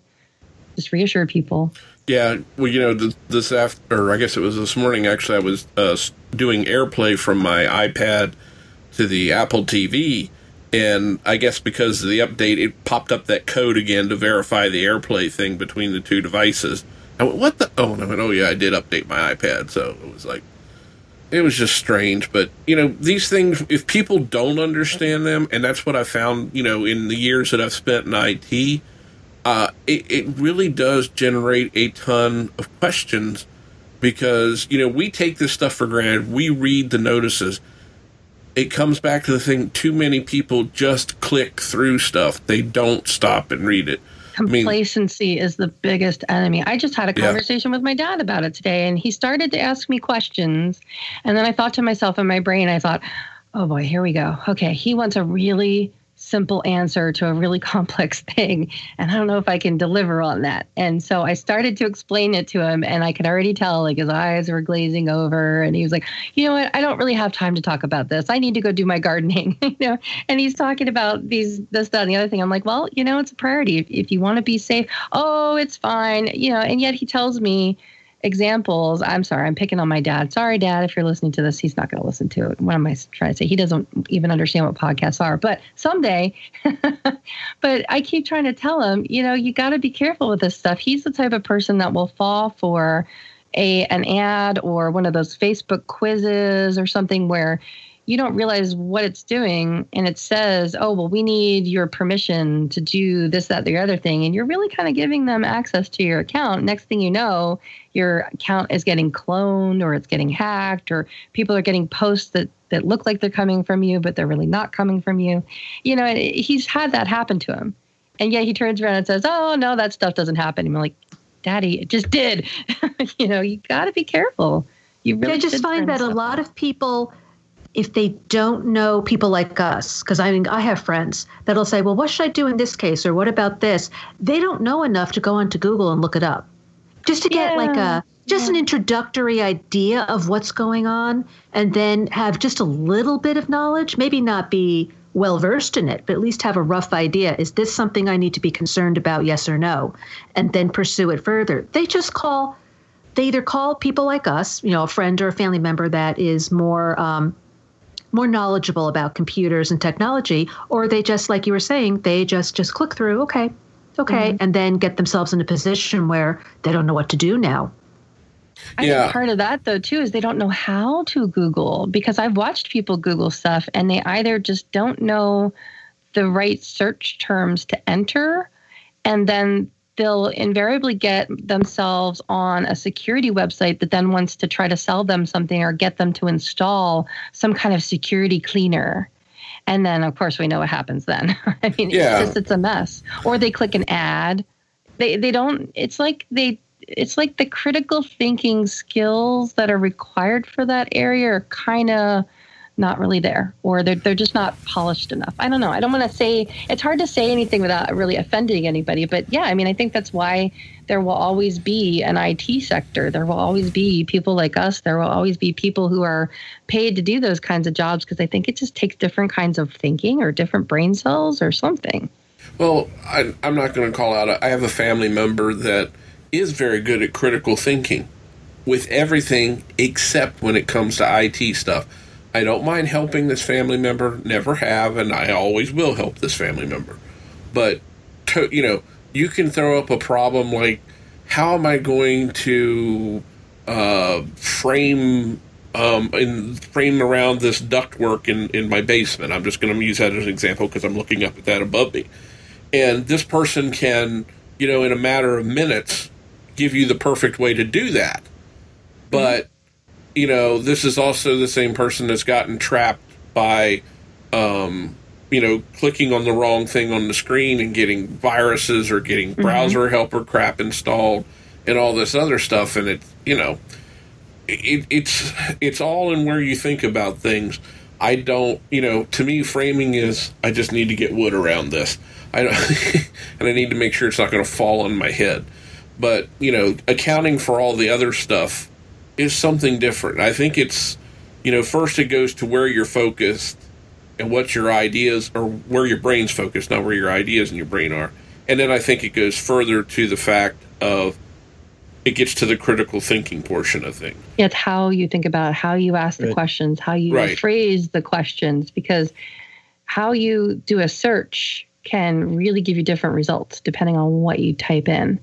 Just reassure people. Yeah, well, you know, this after, or I guess it was this morning. Actually, I was uh, doing AirPlay from my iPad to the Apple TV, and I guess because of the update, it popped up that code again to verify the AirPlay thing between the two devices. I went, "What the?" Oh, and I went, "Oh yeah, I did update my iPad." So it was like, it was just strange. But you know, these things, if people don't understand them, and that's what I found, you know, in the years that I've spent in IT uh, it, it really does generate a ton of questions because, you know, we take this stuff for granted. We read the notices. It comes back to the thing too many people just click through stuff, they don't stop and read it. Complacency I mean, is the biggest enemy. I just had a conversation yeah. with my dad about it today, and he started to ask me questions. And then I thought to myself in my brain, I thought, oh boy, here we go. Okay, he wants a really simple answer to a really complex thing. And I don't know if I can deliver on that. And so I started to explain it to him, and I could already tell like his eyes were glazing over. And he was like, you know what? I don't really have time to talk about this. I need to go do my gardening, you know? And he's talking about these, this, that, and the other thing. I'm like, well, you know, it's a priority. If, if you want to be safe, oh, it's fine. You know, and yet he tells me, examples. I'm sorry, I'm picking on my dad. Sorry, dad, if you're listening to this, he's not going to listen to it. What am I trying to say? He doesn't even understand what podcasts are, but someday. but I keep trying to tell him, you know, you got to be careful with this stuff. He's the type of person that will fall for a an ad or one of those Facebook quizzes or something where you don't realize what it's doing. And it says oh well we need your permission to do this that the other thing. And you're really kind of giving them access to your account. Next thing you know your account is getting cloned or it's getting hacked or people are getting posts that that look like they're coming from you but they're really not coming from you. You know he's had that happen to him. And yet he turns around and says oh no that stuff doesn't happen. And i'm like daddy it just did. You know you got to be careful. You really I just find that a lot of people if they don't know people like us, because I mean, I have friends that'll say, well, what should I do in this case? Or what about this? They don't know enough to go onto Google and look it up just to get yeah. like a, just yeah. an introductory idea of what's going on and then have just a little bit of knowledge, maybe not be well versed in it, but at least have a rough idea. Is this something I need to be concerned about? Yes or no? And then pursue it further. They just call, they either call people like us, you know, a friend or a family member that is more, um, more knowledgeable about computers and technology, or they just, like you were saying, they just just click through, okay, okay, Mm-hmm. and then get themselves in a position where they don't know what to do now. I Yeah. think part of that though too is they don't know how to Google because I've watched people Google stuff and they either just don't know the right search terms to enter and then they'll invariably get themselves on a security website that then wants to try to sell them something or get them to install some kind of security cleaner. And then of course we know what happens then. I mean Yeah. it's just it's a mess. Or they click an ad. They they don't it's like they it's like the critical thinking skills that are required for that area are kind of not really there or they're, they're just not polished enough i don't know i don't want to say it's hard to say anything without really offending anybody but yeah i mean i think that's why there will always be an it sector there will always be people like us there will always be people who are paid to do those kinds of jobs because i think it just takes different kinds of thinking or different brain cells or something Well, I, I'm not going to call out. I have a family member that is very good at critical thinking with everything except when it comes to IT stuff. I don't mind helping this family member, never have, and I always will help this family member. But, to, you know, you can throw up a problem like, how am I going to uh, frame um, in frame around this ductwork in, in my basement? I'm just going to use that as an example because I'm looking up at that above me and this person can you know in a matter of minutes give you the perfect way to do that but you know this is also the same person that's gotten trapped by um, you know clicking on the wrong thing on the screen and getting viruses or getting browser helper crap installed and all this other stuff and it you know it, it's it's all in where you think about things I don't, you know, to me, framing is I just need to get wood around this. I don't, and I need to make sure it's not going to fall on my head. But you know, accounting for all the other stuff is something different. I think it's, you know, first it goes to where you're focused and what your ideas or where your brain's focused, not where your ideas and your brain are. And then I think it goes further to the fact of it gets to the critical thinking portion of things. It's how you think about it, how you ask the Right. questions, how you Right. phrase the questions, because how you do a search can really give you different results depending on what you type in.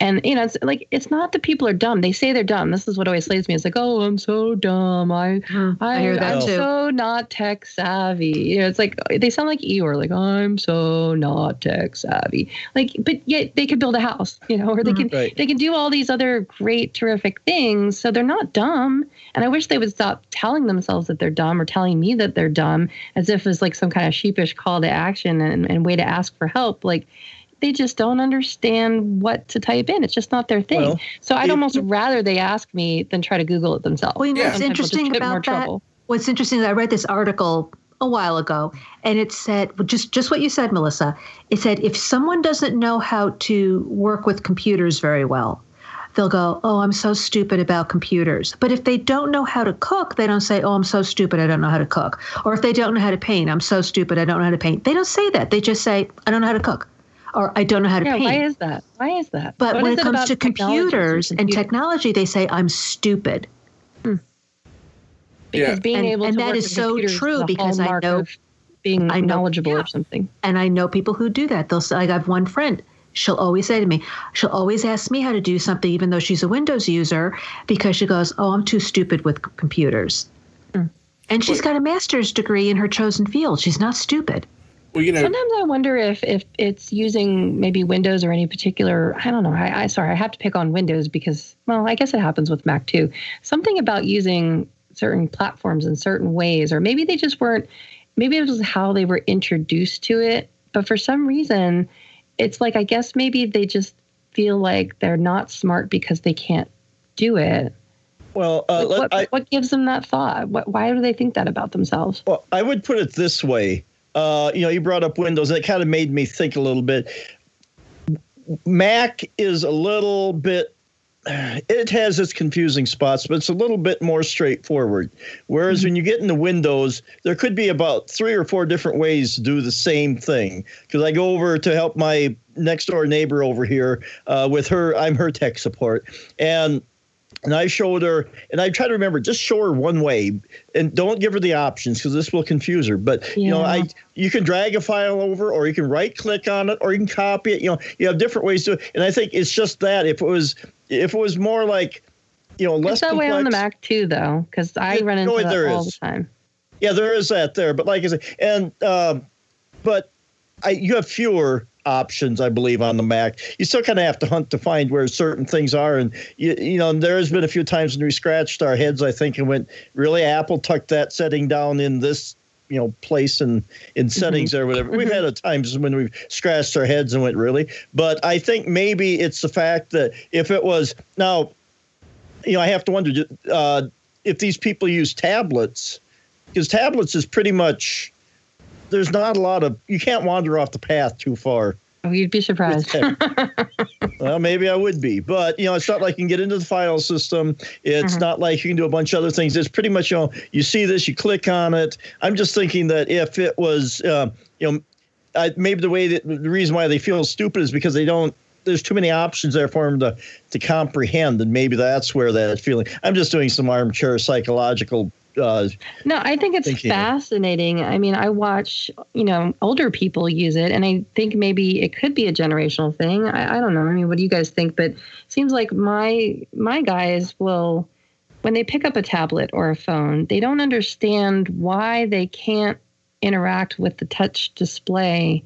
And you know, it's like it's not that people are dumb. They say they're dumb. This is what always slays me. It's like, oh, I'm so dumb. I I hear that I'm too. so not tech savvy. You know, it's like uh, they sound like Eeyore, like I'm so not tech savvy. Like, but yet they could build a house, you know, or they mm-hmm. can Right. they can do all these other great, terrific things. So they're not dumb. And I wish they would stop telling themselves that they're dumb or telling me that they're dumb as if it's like some kind of sheepish call to action and, and way to ask for help. Like they just don't understand what to type in. It's just not their thing. Well, so I'd if- almost rather they ask me than try to Google it themselves. Well, you know Yeah. what's Sometimes we'll just interesting get more about that? trouble. What's interesting is I read this article a while ago, and it said just just what you said, Melissa. It said if someone doesn't know how to work with computers very well, they'll go, "Oh, I'm so stupid about computers." But if they don't know how to cook, they don't say, "Oh, I'm so stupid, I don't know how to cook." Or if they don't know how to paint, "I'm so stupid, I don't know how to paint." They don't say that. They just say, "I don't know how to cook," or "I don't know how to Yeah, paint." why is that? Why is that? But What when is it comes about to technology computers and technology, they say, I'm stupid. because Yeah. being And- able and to that work is with so computers is true a because I hallmark know- of being I know- knowledgeable yeah. or something. And I know people who do that. They'll say, like, I have one friend. She'll always say to me, she'll always ask me how to do something, even though she's a Windows user, because she goes, Oh, I'm too stupid with computers. Mm. And she's got a master's degree in her chosen field. She's not stupid. Well, you know, Sometimes I wonder if if it's using maybe Windows or any particular. I don't know. I, I sorry, I have to pick on Windows because well, I guess it happens with Mac too. Something about using certain platforms in certain ways, or maybe they just weren't. Maybe it was how they were introduced to it, but for some reason, it's like I guess maybe they just feel like they're not smart because they can't do it. Well, uh, Like, what, I, what gives them that thought? What, why do they think that about themselves? well, I would put it this way. Uh, you know, you brought up Windows, and it kind of made me think a little bit. Mac is a little bit. It has its confusing spots, but it's a little bit more straightforward. Whereas when you get into Windows, there could be about three or four different ways to do the same thing. Because I go over to help my next door neighbor over here uh, with her, I'm her tech support, and and I showed her, and I try to remember, just show her one way, and don't give her the options because this will confuse her. But you know, I you can drag a file over, or you can right click on it, or you can copy it. You know, you have different ways to. it. And I think it's just that if it was if it was more like, you know, less It's that way on the Mac too, though, because I Yeah, run into no, that all is. the time. Yeah, there is that there, but like I said, and um, but I you have fewer options, I believe, on the Mac. You still kind of have to hunt to find where certain things are, and you you know there has been a few times when we scratched our heads, I think, and went, really, Apple tucked that setting down in this you know place and in settings or whatever. We've had a times when we've scratched our heads and went really, but I think maybe it's the fact that if it was now, you know, I have to wonder uh, if these people use tablets because tablets is pretty much there's not a lot of you can't wander off the path too far. Oh, you'd be surprised. well, maybe I would be, but you know, it's not like you can get into the file system. It's Mhm. not like you can do a bunch of other things. It's pretty much you know, you see this, you click on it. I'm just thinking that if it was, uh, you know, I, maybe the way that the reason why they feel stupid is because they don't. There's too many options there for them to to comprehend, and maybe that's where that feeling. I'm just doing some armchair psychological. Uh, No, I think it's Thinking fascinating. I mean, I watch, you know, older people use it, and I think maybe it could be a generational thing. I, I don't know. I mean, what do you guys think? But it seems like my my guys will, when they pick up a tablet or a phone, they don't understand why they can't interact with the touch display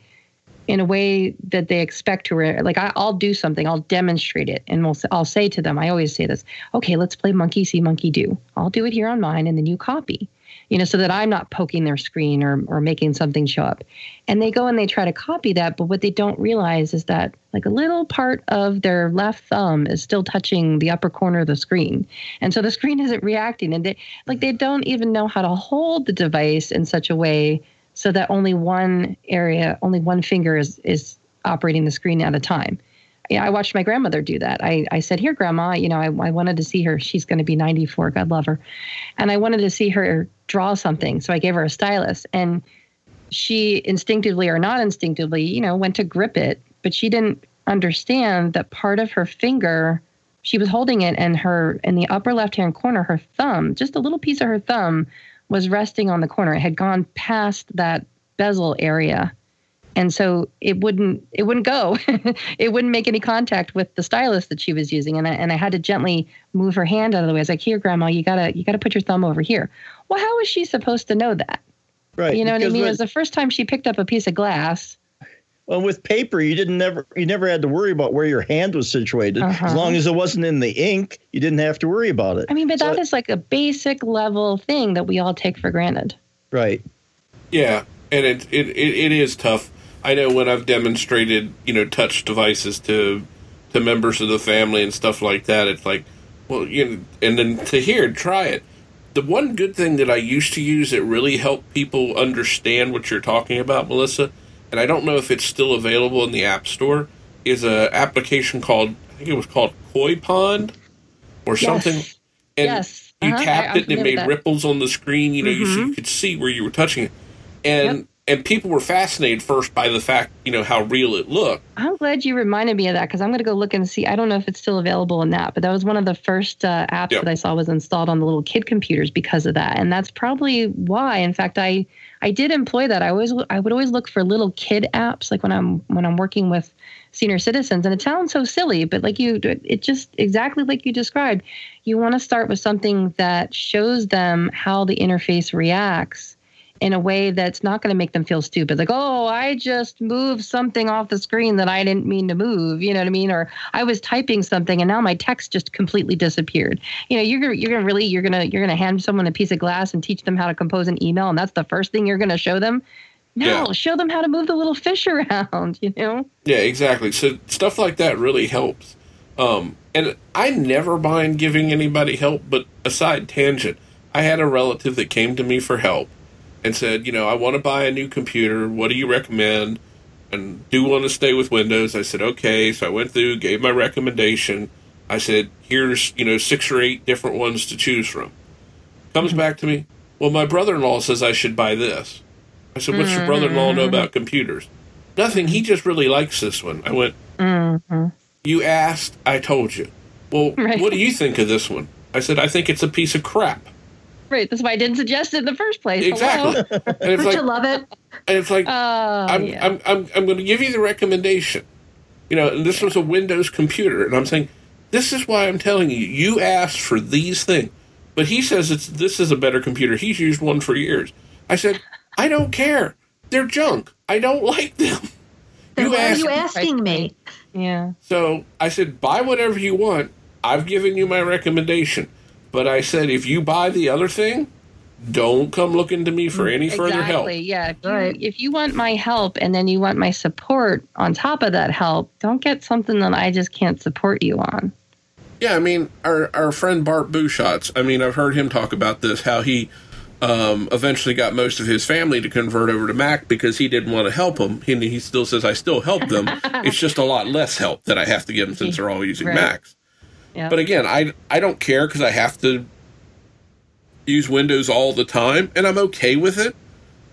in a way that they expect to. Like I, I'll do something, I'll demonstrate it, and we'll, I'll say to them, I always say this, okay, let's play monkey see, monkey do. I'll do it here on mine, and then you copy, you know, so that I'm not poking their screen or or making something show up. And they go and they try to copy that, but what they don't realize is that like a little part of their left thumb is still touching the upper corner of the screen, and so the screen isn't reacting, and they like they don't even know how to hold the device in such a way so that only one area, only one finger is is operating the screen at a time. Yeah, I watched my grandmother do that. I, I said, Here, grandma, you know, I, I wanted to see her. She's going to be 94, God love her. And I wanted to see her draw something. So I gave her a stylus. And she instinctively or not instinctively, you know, went to grip it, but she didn't understand that part of her finger, she was holding it and her, in the upper left hand corner, her thumb, just a little piece of her thumb was resting on the corner. It had gone past that bezel area. And so it wouldn't it wouldn't go. It wouldn't make any contact with the stylus that she was using. And I, and I had to gently move her hand out of the way. I was like here grandma you gotta you gotta put your thumb over here. Well how was she supposed to know that? Right. you know what I mean? it was the first time she picked up a piece of glass Well, with paper, you didn't never you never had to worry about where your hand was situated. Uh-huh. As long as it wasn't in the ink, you didn't have to worry about it. I mean but So- that is like a basic level thing that we all take for granted right. Yeah, and it, it, it, it is tough. I know when I've demonstrated, you know, touch devices to to members of the family and stuff like that, it's like, well, you know, and then to hear, try it. The one good thing that I used to use that really helped people understand what you're talking about, Melissa, and I don't know if it's still available in the App Store, is a application called I think it was called Koi Pond or something. And yes you Uh-huh. I- tapped I'm it and it made ripples on the screen. You know, you, so you could see where you were touching it, and Yep. and people were fascinated first by the fact you know how real it looked. I'm glad you reminded me of that because I'm going to go look and see. I don't know if it's still available in that, but that was one of the first uh, apps Yep. that I saw was installed on the little kid computers because of that, and that's probably why. In fact, I I did employ that. I always I would always look for little kid apps like when I'm when I'm working with senior citizens, and it sounds so silly, but like you, it just exactly like you described. You want to start with something that shows them how the interface reacts in a way that's not going to make them feel stupid. Like, oh, I just moved something off the screen that I didn't mean to move. You know what I mean? Or I was typing something and now my text just completely disappeared. You know, you're gonna you're gonna really you're gonna you're gonna hand someone a piece of glass and teach them how to compose an email, and that's the first thing you're gonna show them. No, Yeah. show them how to move the little fish around. You know? Yeah, exactly. So stuff like that really helps. Um, and I never mind giving anybody help, but aside tangent, I had a relative that came to me for help and said, you know, I want to buy a new computer. What do you recommend? And do want to stay with Windows. I said, okay. So I went through, gave my recommendation. I said, here's, you know, six or eight different ones to choose from. Comes back to me, well, my brother in law says I should buy this. I said, what's your brother in law know about computers? Nothing. He just really likes this one. I went, Mm-hmm. you asked, I told you. Well, Right. what do you think of this one? I said, I think it's a piece of crap. Right. That's why I didn't suggest it in the first place. Exactly. And it's like, you love it. and it's like, Oh, I'm, yeah. I'm, I'm, I'm going to give you the recommendation. You know, and this was a Windows computer, and I'm saying, this is why I'm telling you, you asked for these things. But he says it's this is a better computer. He's used one for years. I said, I don't care. They're junk. I don't like them. Then You why are asked- you asking me? yeah. So I said, buy whatever you want. I've given you my recommendation. But I said, if you buy the other thing, don't come looking to me for any further help. Yeah. If you, Right. if you want my help and then you want my support on top of that help, don't get something that I just can't support you on. Yeah, I mean, our our friend Bart Busschots. I mean, I've heard him talk about this. How he um, eventually got most of his family to convert over to Mac because he didn't want to help them. He, he still says I still help them. it's just a lot less help that I have to give them since they're all using Right. Macs. Yeah. But again, I I don't care because I have to use Windows all the time, and I'm okay with it.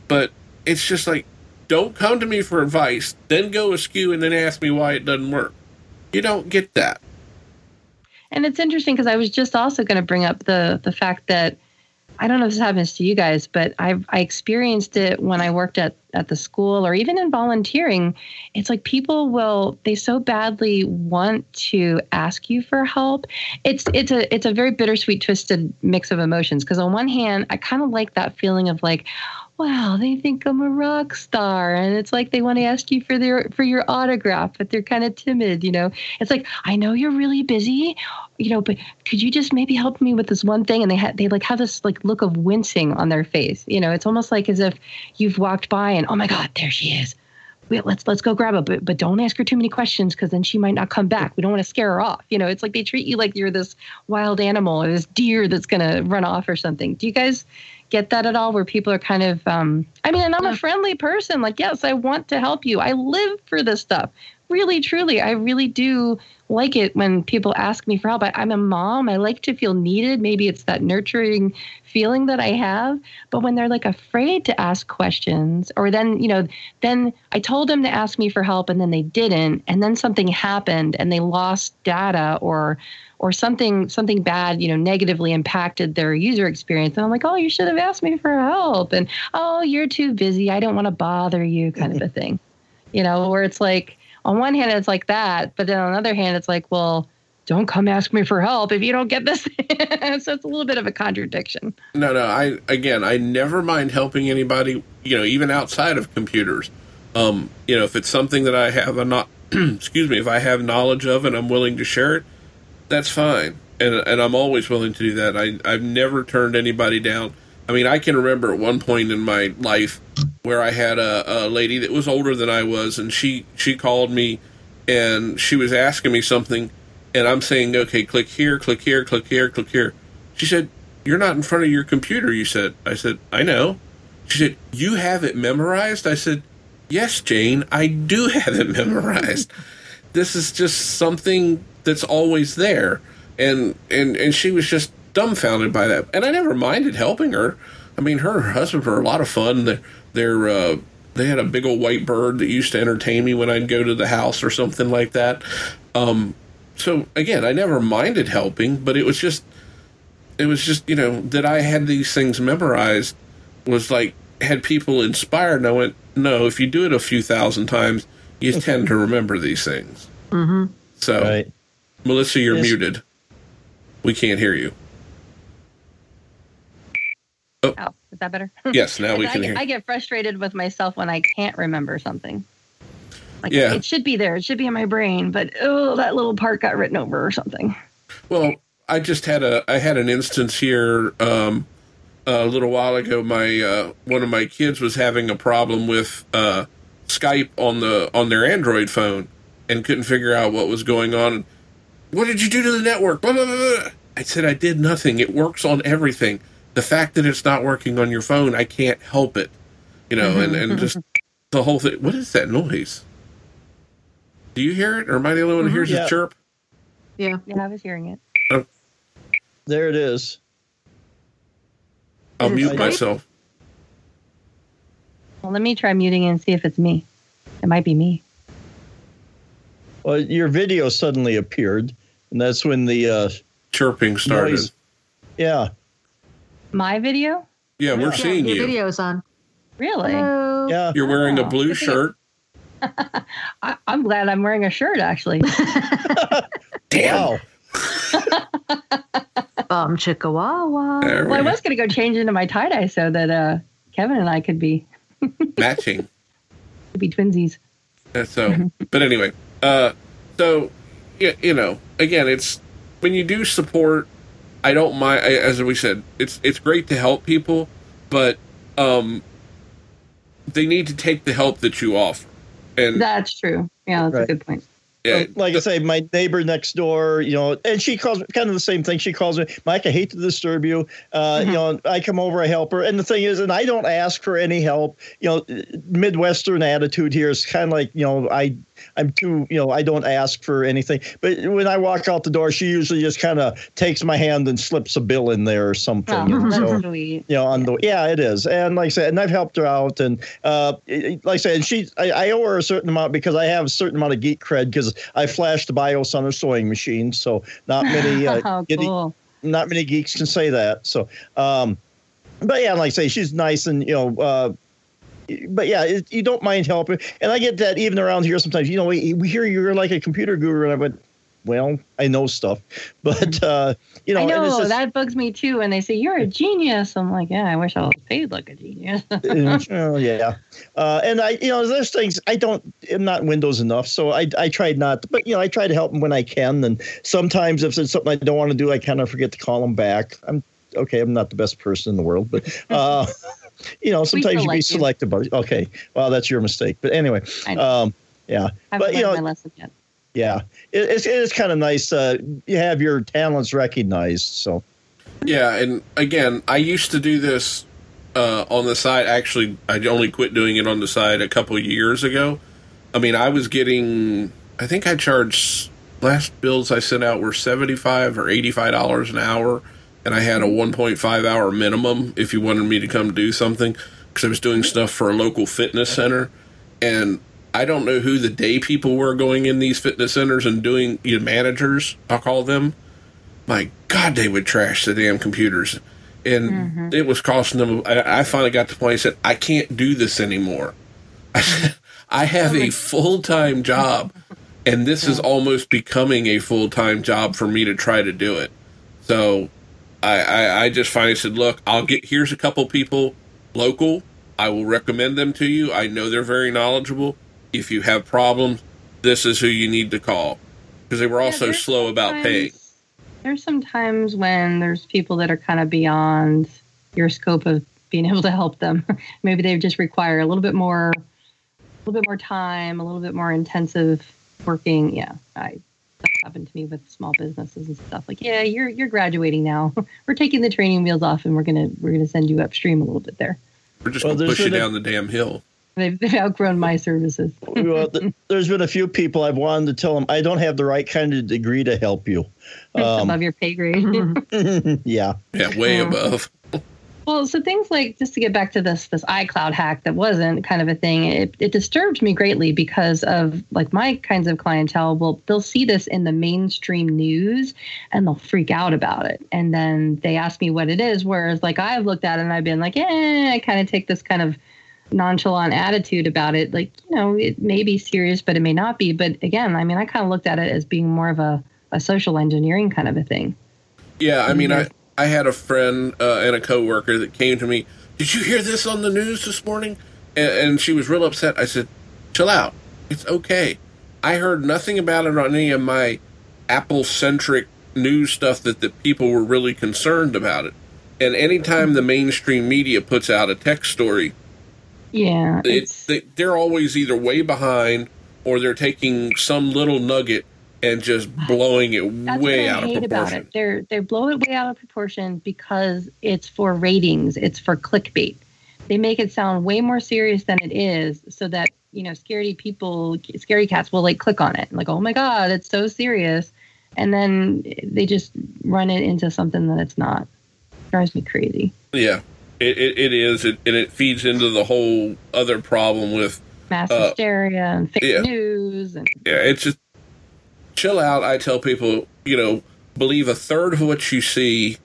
But it's just like, don't come to me for advice, then go askew and then ask me why it doesn't work. You don't get that. And it's interesting because I was just also going to bring up the the fact that I don't know if this happens to you guys, but I've I experienced it when I worked at at the school or even in volunteering. It's like people will they so badly want to ask you for help. It's it's a it's a very bittersweet, twisted mix of emotions. Because on one hand, I kind of like that feeling of like, wow, they think I'm a rock star, and it's like they want to ask you for their for your autograph, but they're kind of timid. You know, it's like I know you're really busy, you know, but could you just maybe help me with this one thing? And they they like have this like look of wincing on their face. You know, it's almost like as if you've walked by and oh my god, there she is. Let's let's go grab her, but but don't ask her too many questions because then she might not come back. We don't want to scare her off. You know, it's like they treat you like you're this wild animal or this deer that's gonna run off or something. Do you guys get that at all? Where people are kind of, um, I mean, and I'm a friendly person. Like, yes, I want to help you. I live for this stuff. Really, truly, I really do like it when people ask me for help. I, I'm a mom. I like to feel needed. Maybe it's that nurturing feeling that I have. But when they're like afraid to ask questions, or then, you know, then I told them to ask me for help and then they didn't, and then something happened and they lost data or or something something bad, you know, negatively impacted their user experience. And I'm like, oh, you should have asked me for help. And oh, you're too busy. I don't want to bother you, kind of a thing. You know, where it's like on one hand it's like that, but then on the other hand it's like, well, don't come ask me for help if you don't get this. so it's a little bit of a contradiction. No, no. I again, I never mind helping anybody. You know, even outside of computers. Um, you know, if it's something that I have a not, excuse me, if I have knowledge of and I'm willing to share it, that's fine. And and I'm always willing to do that. I I've never turned anybody down. I mean, I can remember at one point in my life where I had a, a lady that was older than I was, and she she called me, and she was asking me something, and I'm saying, okay, click here, click here, click here, click here. She said, "You're not in front of your computer." You said. I said, "I know." She said, "You have it memorized." I said, "Yes, Jane, I do have it memorized. this is just something that's always there." And and and she was just dumbfounded by that. And I never minded helping her. I mean, her and her husband were a lot of fun. They're, they're uh, they had a big old white bird that used to entertain me when I'd go to the house or something like that. Um, so again, I never minded helping, but it was just it was just you know that I had these things memorized was like had people inspired. And I went, no, if you do it a few thousand times, you tend to remember these things. Mm-hmm. So, Right. Melissa, you're Yes. muted. We can't hear you. Oh, is that better? Yes, now we I can get, hear. I get frustrated with myself when I can't remember something. Like Yeah. it should be there, it should be in my brain, but oh, that little part got written over or something. Well, I just had a I had an instance here um, a little while ago. My uh, one of my kids was having a problem with uh, Skype on the on their Android phone and couldn't figure out what was going on. What did you do to the network? Blah, blah, blah, blah. I said I did nothing. It works on everything. The fact that it's not working on your phone, I can't help it. You know, and, and just mm-hmm. the whole thing. What is that noise? Do you hear it, or am I the only one who mm-hmm. hears Yeah. the chirp? Yeah. Yeah, I was hearing it. Oh. There it is. I'll Is mute myself. Well, let me try muting and see if it's me. It might be me. Well, your video suddenly appeared, and that's when the uh, Chirping started. noise. Yeah, My video? Yeah, we're Yeah, seeing your you. video's on. Really? Hello. yeah. You're wearing a Oh, blue shirt. I, I'm glad I'm wearing a shirt actually. Wow. Bum Chickawawa. Well, I was gonna go change into my tie dye so that uh, Kevin and I could be matching. could be twinsies. Uh, So, but anyway, uh, so yeah, you know, again, it's when you do support. I don't mind, I- as we said, it's it's great to help people, but um, they need to take the help that you offer. And That's true. Yeah, that's a good point. yeah, like I say, my neighbor next door, you know, and she calls me kind of the same thing. She calls me, Mike, I hate to disturb you. Uh, You know, I come over, I help her. And the thing is, and I don't ask for any help. You know, Midwestern attitude here is kind of like, you know, I, I'm too, you know, I don't ask for anything. But when I walk out the door, she usually just kind of takes my hand and slips a bill in there or something. Oh, so sweet. you know, on the yeah, it is, and like I said, and I've helped her out, and uh, like I said, she I, I owe her a certain amount because I have a certain amount of geek cred because I flashed the BIOS on her sewing machine, so not many uh, oh, cool. not many geeks can say that. So, um, but yeah, like I say, she's nice, and you know. Uh, but yeah, it, you don't mind helping, and I get that even around here sometimes. You know, we, we hear you're like a computer guru, and I went, well, I know stuff, but uh, you know, I know just- that bugs me too. When they say you're a genius, I'm like, yeah, I wish I was paid like a genius. oh yeah, uh, and I, you know, there's things I don't. I'm not Windows enough, so I, I tried not. But you know, I try to help them when I can, and sometimes if there's something I don't want to do, I kind of forget to call them back. I'm okay. I'm not the best person in the world, but uh, you know, sometimes you still be like you. selective. About it. Okay, well, that's your mistake. But anyway, I know. um, yeah, I but haven't you know, my lesson yet. yeah, it, it's it's kind of nice. Uh, you have your talents recognized. So Yeah, and again, I used to do this uh, on the side. Actually, I only quit doing it on the side a couple of years ago. I mean, I was getting. I think I charged last bills I sent out were seventy five or eighty five dollars an hour, and I had a one point five hour minimum if you wanted me to come do something because I was doing stuff for a local fitness center, and I don't know who the day people were going in these fitness centers and doing you know, managers. I'll call them my God, they would trash the damn computers. And mm-hmm. it was costing them. I, I finally got to the point I said, I can't do this anymore. I said, I have a full time job, and this is almost becoming a full time job for me to try to do it. So I, I, I just finally said, look, I'll get, here's a couple people local. I will recommend them to you. I know they're very knowledgeable. If you have problems, this is who you need to call. Because they were also slow about paying. There's some times when there's people that are kind of beyond your scope of being able to help them. Maybe they just require a little bit more, a little bit more time, a little bit more intensive working. Yeah, I happened to me with small businesses and stuff. Like, yeah, you're you're graduating now. we're taking the training wheels off, and we're gonna we're gonna send you upstream a little bit there. We're just Well, going to push you been a- down the damn hill. They've, they've outgrown my services. well, th- there's been a few people I've wanted to tell them I don't have the right kind of degree to help you. Um, above your pay grade. yeah, Yeah, way Yeah. above. Well, so things like just to get back to this this iCloud hack that wasn't kind of a thing. It, it disturbed me greatly because of like my kinds of clientele. Well, they'll see this in the mainstream news and they'll freak out about it, and then they ask me what it is. Whereas like I've looked at it and I've been like, eh, I kind of take this kind of nonchalant attitude about it. Like you know, it may be serious, but it may not be. But again, I mean, I kind of looked at it as being more of a a social engineering kind of a thing. Yeah, I mean, I, I had a friend uh, and a coworker that came to me. Did you hear this on the news this morning? And, and she was real upset. I said, "Chill out. It's okay. I heard nothing about it on any of my Apple centric news stuff that the people were really concerned about it. And anytime the mainstream media puts out a tech story, Yeah, it, it's they, they're always either way behind or they're taking some little nugget and just blowing it That's way what I out of hate about proportion. it. They're they blow it way out of proportion because it's for ratings. It's for clickbait. They make it sound way more serious than it is, so that you know, scaredy people, scary cats will like click on it, and like, oh my god, it's so serious, and then they just run it into something that it's not. drives me crazy. Yeah, it, it, it is, it, and it feeds into the whole other problem with Mass Uh, hysteria and fake yeah. news and yeah. It's just chill out. I tell people, you know, believe a third of what you see,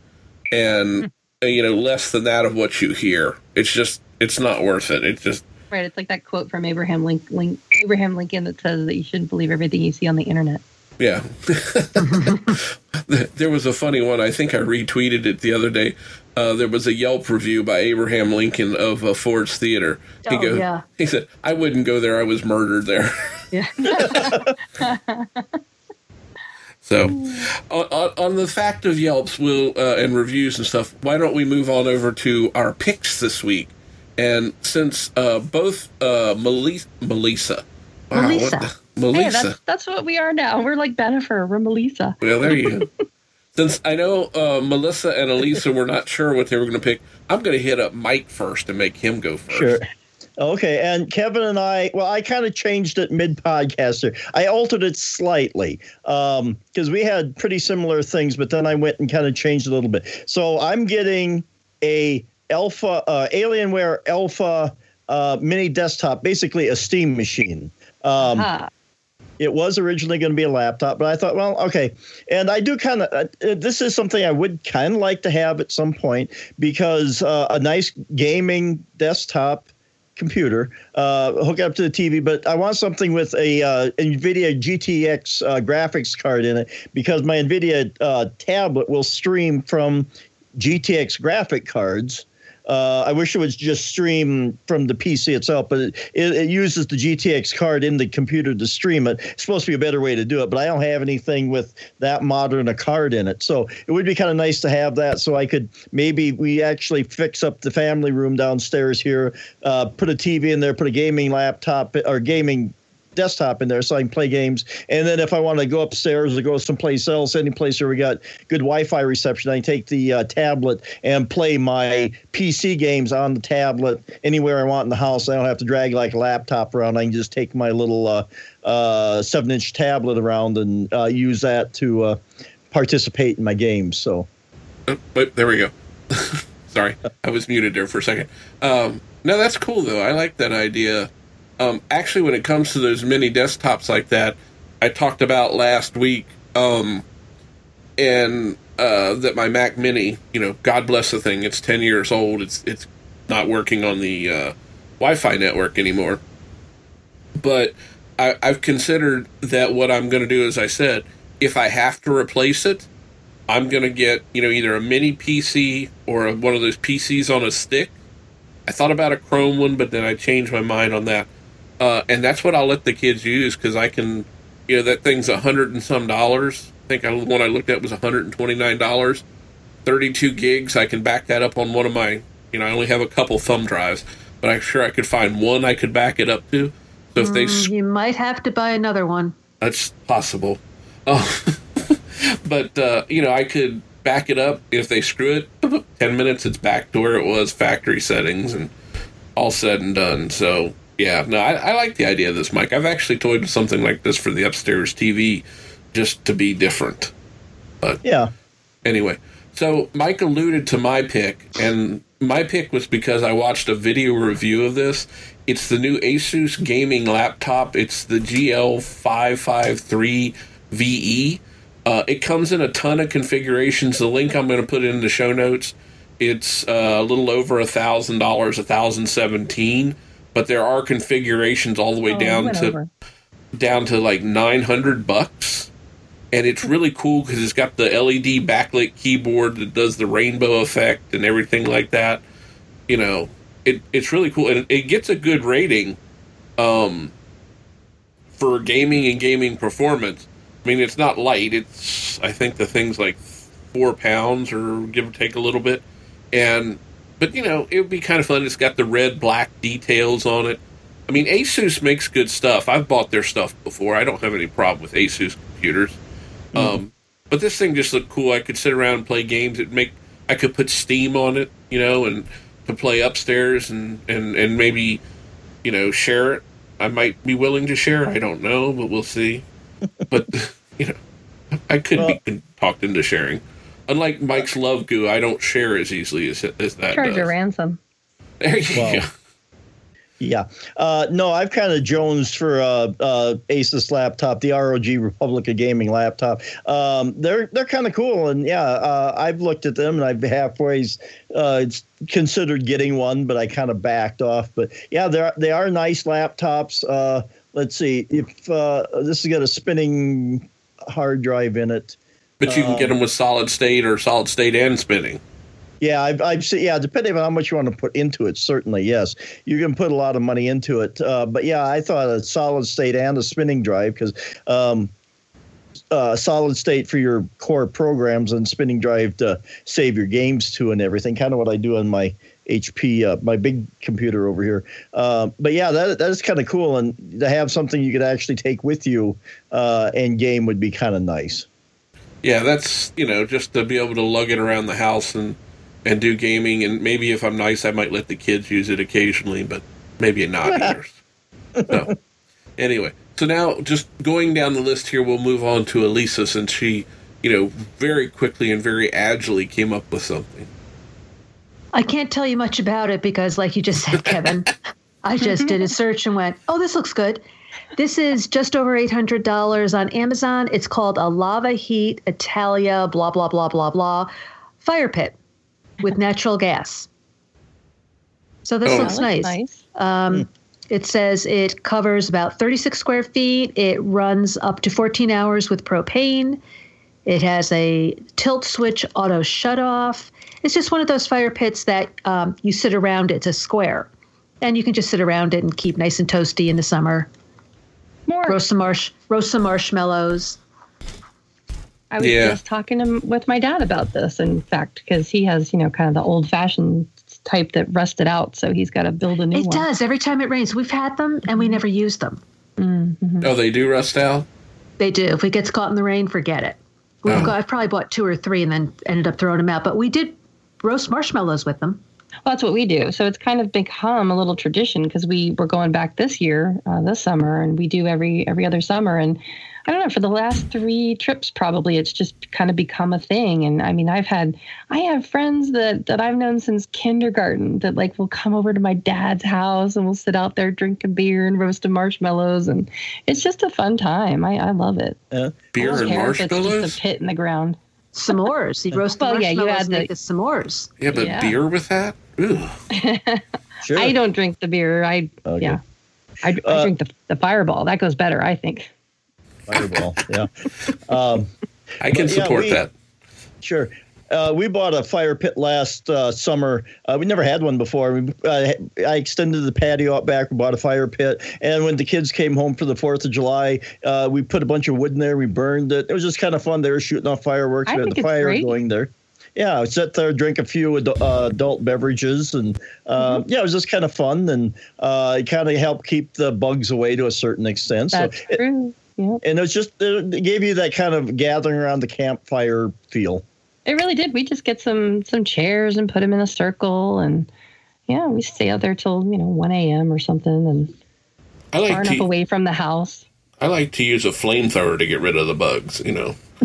and uh, you know less than that of what you hear. It's just it's not worth it. It's just Right. It's like that quote from Abraham Lincoln, Abraham Lincoln that says that you shouldn't believe everything you see on the internet. Yeah. there was a funny one. I think I retweeted it the other day. Uh, there was a Yelp review by Abraham Lincoln of uh, Ford's Theater. He Oh, yeah. He said, "I wouldn't go there. I was murdered there." Yeah. so, on, on, on the fact of Yelps, will uh, and reviews and stuff. Why don't we move on over to our picks this week? And since uh, both uh, Melissa, Melissa, wow, what Melissa. Hey, that's that's what we are now. We're like Bennifer. We're Melissa. Well, there you go. Since I know uh, Melissa and Elisa were not sure what they were going to pick, I'm going to hit up Mike first and make him go first. Sure. Okay, and Kevin and I, well, I kind of changed it mid podcaster. I altered it slightly because we had pretty similar things, but then I went and kind of changed it a little bit. So I'm getting a Alpha uh, Alienware Alpha uh, mini desktop, basically a Steam machine. Um, Ah, it was originally going to be a laptop, but I thought, well, okay. And I do kind of, uh, this is something I would kind of like to have at some point because uh, a nice gaming desktop computer, uh, hook it up to the TV, but I want something with a uh, NVIDIA GTX uh, graphics card in it because my NVIDIA uh, tablet will stream from GTX graphic cards. Uh, I wish it would just stream from the PC itself, but it, it, it uses the GTX card in the computer to stream it. It's supposed to be a better way to do it, but I don't have anything with that modern a card in it. So it would be kind of nice to have that so I could maybe we actually fix up the family room downstairs here, uh, put a TV in there, put a gaming laptop or gaming desktop in there so I can play games. And then if I want to go upstairs or go someplace else, any place where we got good Wi-Fi reception, I can take the uh, tablet and play my PC games on the tablet anywhere I want in the house. I don't have to drag like a laptop around. I can just take my little uh, uh, seven-inch tablet around and uh, use that to uh, participate in my games. So. Oh, wait, there we go. Sorry, I was muted there for a second. Um, no, that's cool though. I like that idea. Um, actually, when it comes to those mini desktops like that, I talked about last week, um, and uh, that my Mac Mini, you know, God bless the thing. It's ten years old. It's it's not working on the uh, Wi-Fi network anymore. But I, I've considered that what I'm going to do, as I said, if I have to replace it, I'm going to get, you know, either a mini PC or a, one of those PCs on a stick. I thought about a Chrome one, but then I changed my mind on that. Uh, and that's what I'll let the kids use because I can, you know, that thing's a hundred and some dollars. I think I, the one I looked at was $129. 32 gigs. I can back that up on one of my, you know, I only have a couple thumb drives, but I'm sure I could find one I could back it up to. So if they, Mm, you might have to buy another one. that's possible. Oh, but uh, you know, I could back it up if they screw it. Ten minutes, it's back to where it was, factory settings, and all said and done. So yeah, no, I, I like the idea of this, Mike. I've actually toyed with something like this for the upstairs TV, just to be different. But yeah. Anyway, so Mike alluded to my pick, and my pick was because I watched a video review of this. It's the new Asus gaming laptop. It's the GL553 VE. Uh, it comes in a ton of configurations. The link I'm going to put in the show notes. It's uh, a little over a thousand dollars, a thousand seventeen, but there are configurations all the way Oh, down to over. down to like 900 bucks. And it's really cool because it's got the led backlit keyboard that does the rainbow effect and everything like that. You know it, it's really cool. And it gets a good rating um, for gaming and gaming performance. I mean it's not light. It's i think the thing's like four pounds or give or take a little bit. And but you know it would be kind of fun it's got the red black details on it I mean, Asus makes good stuff. I've bought their stuff before. I don't have any problem with Asus computers. Um, but this thing just looked cool. I could sit around and play games. It make I could put Steam on it, you know, and to play upstairs and and and maybe you know share it. I might be willing to share. I don't know, but we'll see. but you know, I could Well- be talked into sharing. Unlike Mike's Love Goo, I don't share as easily as as that Charge a ransom. There you Well, go. Yeah. Uh, no, I've kind of jonesed for uh, uh, Asus laptop, the ROG Republica gaming laptop. Um, they're they're kind of cool, and yeah, uh, I've looked at them and I've halfway uh, considered getting one, but I kind of backed off. But yeah, they're they are nice laptops. Uh, let's see if this has got a spinning hard drive in it. But you can get them with solid state or solid state and spinning. Yeah, I've, I've seen. Yeah, depending on how much you want to put into it, certainly yes, you can put a lot of money into it. Uh, but yeah, I thought a solid state and a spinning drive because um, uh, solid state for your core programs and spinning drive to save your games to and everything. Kind of what I do on my HP, uh, my big computer over here. Uh, but yeah, that that is kind of cool, and to have something you could actually take with you uh, and game would be kind of nice. Yeah, that's you know just to be able to lug it around the house and and do gaming. And maybe if I'm nice, I might let the kids use it occasionally, but maybe not either. so, anyway, so now just going down the list here, we'll move on to Elisa since she, you know, very quickly and very agilely came up with something. I can't tell you much about it because, like you just said, Kevin, I just did a search and went, oh, this looks good. This is just over $800 on Amazon. It's called a Lava Heat Italia, blah, blah, blah, blah, blah, fire pit with natural gas. So this oh. looks nice. nice. Um, it says it covers about 36 square feet. It runs up to 14 hours with propane. It has a tilt switch auto shut off. It's just one of those fire pits that um, you sit around. It's a square, and you can just sit around it and keep nice and toasty in the summer. More roast some marsh, roast some marshmallows. I was yeah. just talking to, with my dad about this, in fact, because he has, you know, kind of the old fashioned type that rusted out. So he's got to build a new it one. It does. Every time it rains, we've had them and we never use them. Mm-hmm. Oh, they do rust out? They do. If it gets caught in the rain, forget it. We've oh. got, I've probably bought two or three and then ended up throwing them out. But we did roast marshmallows with them. Well, that's what we do. So it's kind of become a little tradition because we were going back this year, uh, this summer, and we do every every other summer. And I don't know, for the last three trips, probably it's just kind of become a thing. And I mean, I've had, I have friends that, that I've known since kindergarten that like will come over to my dad's house and we'll sit out there drinking beer and roasting marshmallows. And it's just a fun time. I, I love it. Uh, beer and marshmallows? just a pit in the ground. S'mores. You roast well, marshmallows yeah, you add the, make the s'mores. Yeah, but yeah. beer with that? sure. I don't drink the beer. I, okay. yeah. I, I uh, drink the, the fireball. That goes better, I think. Fireball. yeah. Um, I can support yeah, we, that. Sure. Uh, we bought a fire pit last uh, summer. Uh, we never had one before. We, uh, I extended the patio out back. We bought a fire pit, and when the kids came home for the Fourth of July, uh, we put a bunch of wood in there. We burned it. It was just kind of fun. They were shooting off fireworks. I we had the fire great. going there. Yeah, I sit there, drink a few uh, adult beverages, and mm-hmm. yeah, it was just kind of fun, and it kind of helped keep the bugs away to a certain extent. That's so true. It, Yep. And it was just it gave you that kind of gathering around the campfire feel. It really did. We just get some some chairs and put them in a circle, and yeah, we stay out there till you know one a.m. or something, and I like far to, enough away from the house. I like to use a flamethrower to get rid of the bugs. You know,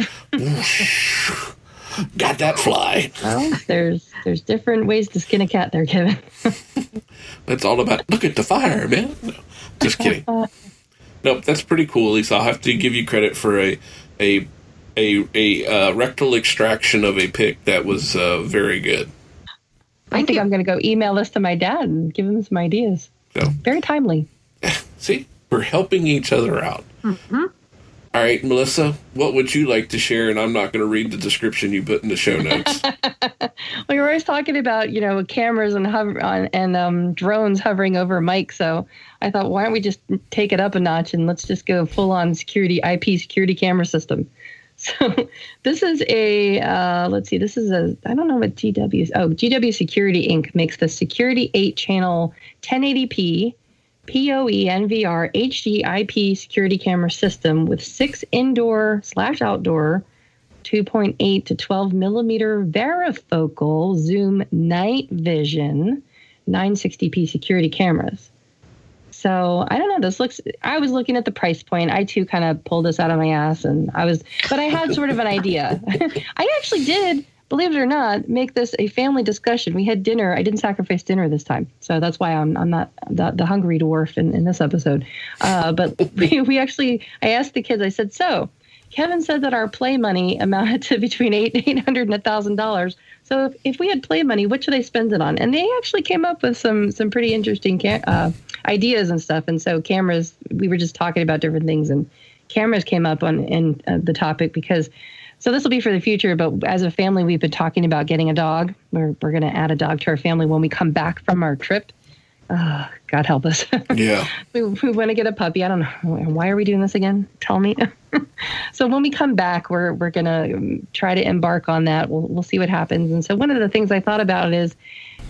got that fly. Well, there's there's different ways to skin a cat, there, Kevin. That's all about look at the fire, man. No, just kidding. Nope, that's pretty cool, Lisa. I'll have to give you credit for a a a, a uh, rectal extraction of a pick that was uh, very good. I think I'm going to go email this to my dad and give him some ideas. So, very timely. See, we're helping each other out. Mm-hmm. All right, Melissa, what would you like to share? And I'm not going to read the description you put in the show notes. well, you're always talking about you know cameras and hover and um, drones hovering over Mike, so I thought, why don't we just take it up a notch and let's just go full on security IP security camera system. So this is a uh, let's see, this is a I don't know what GW. Oh, GW Security Inc. makes the Security 8 channel 1080p PoE NVR HD IP security camera system with six indoor slash outdoor 2.8 to 12 millimeter varifocal zoom night vision 960p security cameras. So I don't know. This looks. I was looking at the price point. I too kind of pulled this out of my ass, and I was, but I had sort of an idea. I actually did believe it or not, make this a family discussion. We had dinner. I didn't sacrifice dinner this time, so that's why I'm I'm not the, the hungry dwarf in, in this episode. Uh, but we, we actually, I asked the kids. I said, so Kevin said that our play money amounted to between eight eight hundred and a thousand dollars. So if, if we had play money, what should I spend it on? And they actually came up with some some pretty interesting uh, ideas and stuff. And so cameras, we were just talking about different things, and cameras came up on in uh, the topic because. So this will be for the future, but as a family, we've been talking about getting a dog. We're we're going to add a dog to our family when we come back from our trip. Uh, God help us. Yeah. we, we want to get a puppy. I don't know why are we doing this again. Tell me. so when we come back, we're we're gonna try to embark on that. We'll we'll see what happens. And so one of the things I thought about is,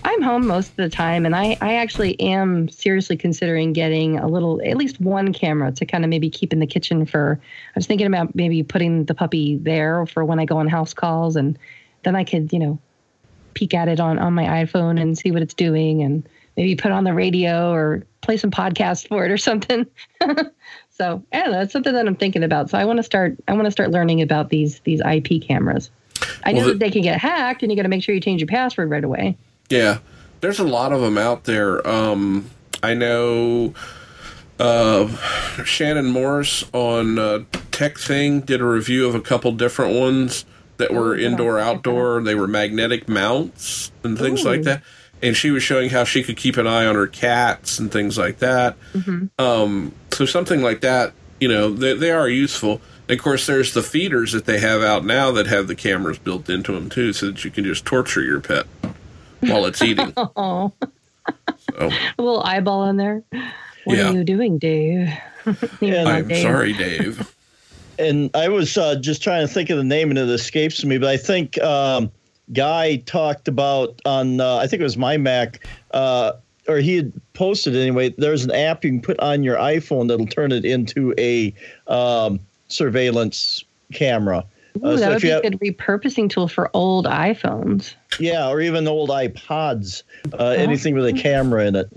I'm home most of the time, and I I actually am seriously considering getting a little, at least one camera to kind of maybe keep in the kitchen for. I was thinking about maybe putting the puppy there for when I go on house calls, and then I could you know peek at it on on my iPhone and see what it's doing and maybe put on the radio or play some podcast for it or something. so I don't know. It's something that I'm thinking about. So I want to start. I want to start learning about these these IP cameras. I know the- that they can get hacked, and you got to make sure you change your password right away. Yeah, there's a lot of them out there. Um, I know uh, Shannon Morse on uh, TekThing did a review of a couple different ones that were indoor outdoor. They were magnetic mounts and things like that. And she was showing how she could keep an eye on her cats and things like that. Um, so something like that, you know, they, they are useful. And of course, there's the feeders that they have out now that have the cameras built into them too, so that you can just torture your pet while it's eating. Oh, So, a little eyeball in there. What Yeah. are you doing, Dave? You I'm Dave. sorry, Dave. and I was uh, just trying to think of the name and it escapes me, but I think um, Guy talked about on uh, I think it was my Mac, uh, or he had posted anyway. There's an app you can put on your iPhone that'll turn it into a um, surveillance camera. Ooh, Uh, so that would be you a good repurposing tool for old iPhones. Yeah, or even old iPods, uh, anything with a camera in it.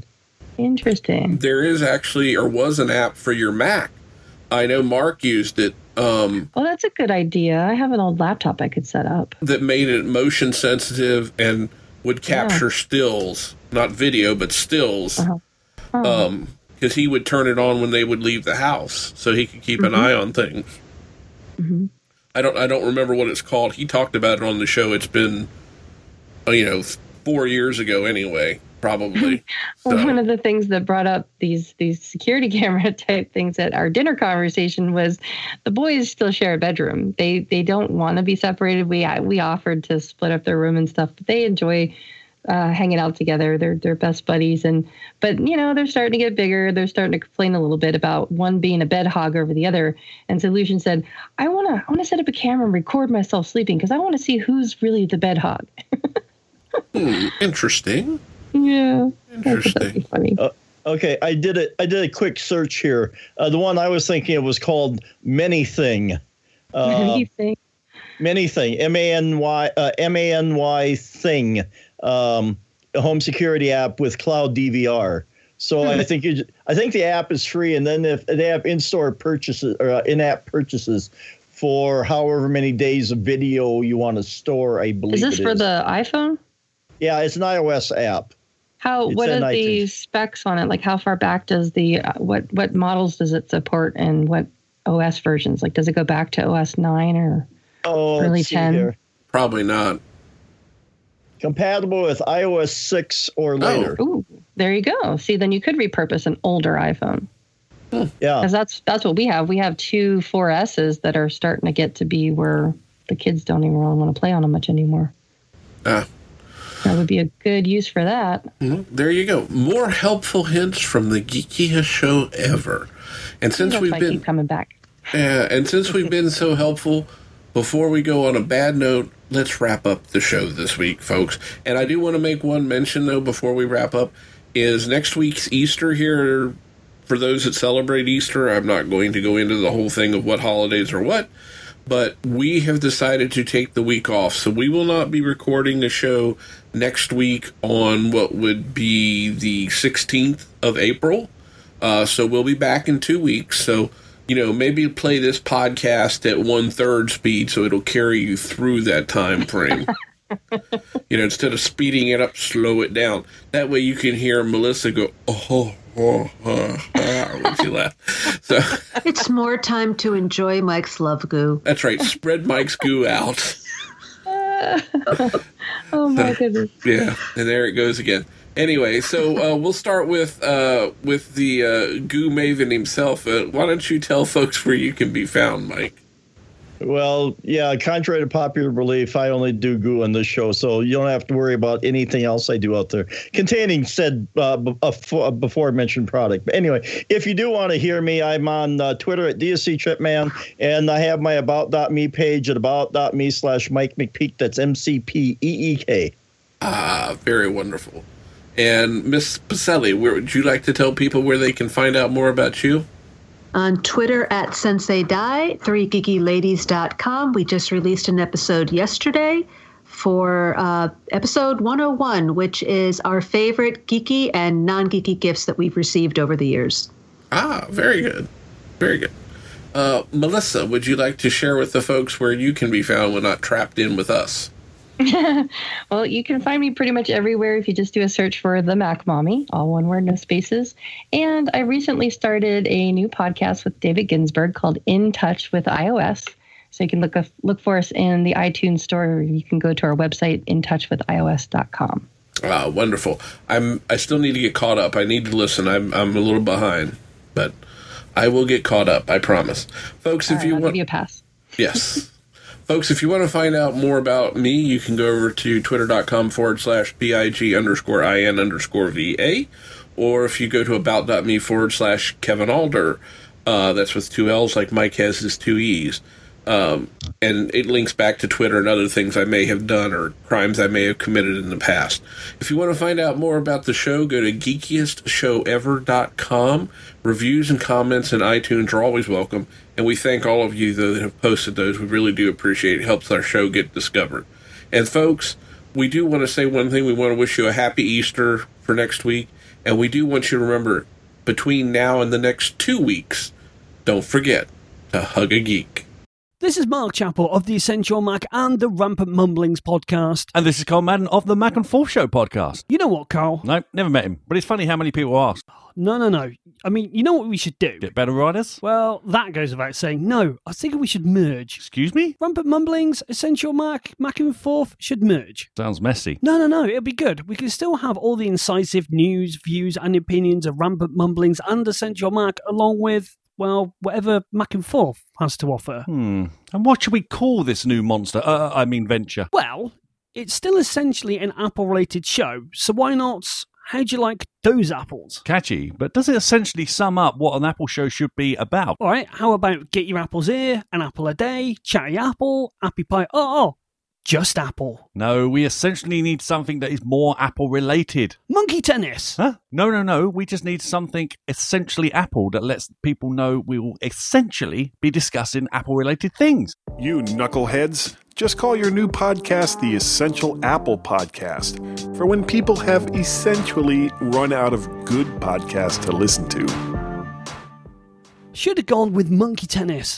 Interesting. There is actually, or was an app for your Mac. I know Mark used it. Um, Oh, that's a good idea. I have an old laptop I could set up. that made it motion sensitive and would capture stills, not video, but stills. Uh-huh. Um, because he would turn it on when they would leave the house, so he could keep Mm-hmm. an eye on things. I don't, I don't remember what it's called. He talked about it on the show. It's been, uh, you know, four years ago anyway, probably. Well, So- one of the things that brought up these these security camera type things at our dinner conversation was the boys still share a bedroom. They they don't want to be separated. We we offered to split up their room and stuff, but they enjoy uh, hanging out together. They're they're best buddies, and but you know they're starting to get bigger. They're starting to complain a little bit about one being a bed hog over the other. And Solution said, "I want to I want to set up a camera and record myself sleeping because I want to see who's really the bed hog." Hmm, interesting. yeah, I thought that'd be Interesting. funny. Okay, I did it. I did a quick search here. Uh, the one I was thinking of was called Manything. Uh, you think? Manything. M A N Y uh, M A N Y thing. Um, a home security app with cloud DVR. So I think you, I think the app is free, and then if they have in-store purchases or uh, in-app purchases for however many days of video you want to store, I believe. Is this it for the iPhone? Yeah, it's an iOS app. How It's what are the iTunes. specs on it? Like how far back does the uh, what what models does it support and what OS versions? Like does it go back to OS 9 or Oh, Early 10. Probably not. Compatible with iOS 6 or later. Ooh, there you go. See, then you could repurpose an older iPhone. Yeah. Cuz that's that's what we have. We have two 4Ss that are starting to get to be where the kids don't even really want to play on them much anymore. Ah, That would be a good use for that. well, there you go. More helpful hints from the geekiest show ever. And since we've I been keep coming back. Yeah, and since we've been so helpful, before we go on a bad note, let's wrap up the show this week, folks. And I do want to make one mention though before we wrap up is next week's Easter here for those that celebrate Easter. I'm not going to go into the whole thing of what holidays are what, but we have decided to take the week off. So we will not be recording a show next week on what would be the 16th of April. Uh, so we'll be back in two weeks. So, you know, maybe play this podcast at one third speed so it'll carry you through that time frame. you know, instead of speeding it up, slow it down. That way you can hear Melissa go, oh, oh, oh, oh when she laugh. So It's more time to enjoy Mike's love goo. that's right. Spread Mike's goo out. Oh my goodness. Yeah, and there it goes again. Anyway, so uh, we'll start with uh, with the uh, goo maven himself. Uh, why don't you tell folks where you can be found, Mike? Well, yeah, contrary to popular belief, I only do goo on this show, so you don't have to worry about anything else I do out there containing said uh, before mentioned product. But anyway, if you do want to hear me, I'm on uh, Twitter at DSC Tripman, and I have my about.me page at about.me slash Mike McPeek. That's M C P E E K. Ah, very wonderful. And Miss Pacelli, where would you like to tell people where they can find out more about you? On Twitter at Sensei Die, 3geekyladies.com. We just released an episode yesterday for uh, episode 101, which is our favorite geeky and non geeky gifts that we've received over the years. Ah, very good. Very good. Uh, Melissa, would you like to share with the folks where you can be found when not trapped in with us? Well, you can find me pretty much everywhere if you just do a search for the Mac Mommy, all one word, no spaces. And I recently started a new podcast with David Ginsburg called In Touch with iOS. So you can look look for us in the iTunes store. Or you can go to our website, intouchwithios.com. Ah, wonderful. I'm. I still need to get caught up. I need to listen. I'm. I'm a little behind, but I will get caught up. I promise, folks. All if right, you I'll want, give you a pass. Yes. Folks, if you want to find out more about me, you can go over to twitter.com forward slash BIG underscore IN underscore VA. Or if you go to about.me forward slash Kevin Allder, uh, that's with two L's like Mike has his two E's. Um, and it links back to Twitter and other things I may have done or crimes I may have committed in the past. If you want to find out more about the show, go to geekiestshowever.com. Reviews and comments in iTunes are always welcome, and we thank all of you though, that have posted those. We really do appreciate it. It helps our show get discovered. And folks, we do want to say one thing. We want to wish you a happy Easter for next week, and we do want you to remember between now and the next two weeks, don't forget to hug a geek. This is Mark Chappell of the Essential Mac and the Rampant Mumblings podcast. And this is Carl Madden of the Mac and Forth Show podcast. You know what, Carl? No, never met him, but it's funny how many people ask. No, no, no. I mean, you know what we should do? Get better riders? Well, that goes without saying. No, I think we should merge. Excuse me? Rampant Mumblings, Essential Mac, Mac and Forth should merge. Sounds messy. No, no, no. It'll be good. We can still have all the incisive news, views, and opinions of Rampant Mumblings and Essential Mac, along with, well, whatever Mac and Forth has to offer. Hmm. And what should we call this new monster? Uh, I mean, venture. Well, it's still essentially an Apple related show, so why not? How'd you like those apples? Catchy, but does it essentially sum up what an Apple show should be about? All right, how about Get Your Apples Here, An Apple a Day, Chatty Apple, Appy Pie? Oh, oh, just Apple. No, we essentially need something that is more Apple related. Monkey Tennis. Huh? No, no, no. We just need something essentially Apple that lets people know we will essentially be discussing Apple related things. You knuckleheads, just call your new podcast the Essential Apple Podcast for when people have essentially run out of good podcasts to listen to. Should have gone with Monkey Tennis.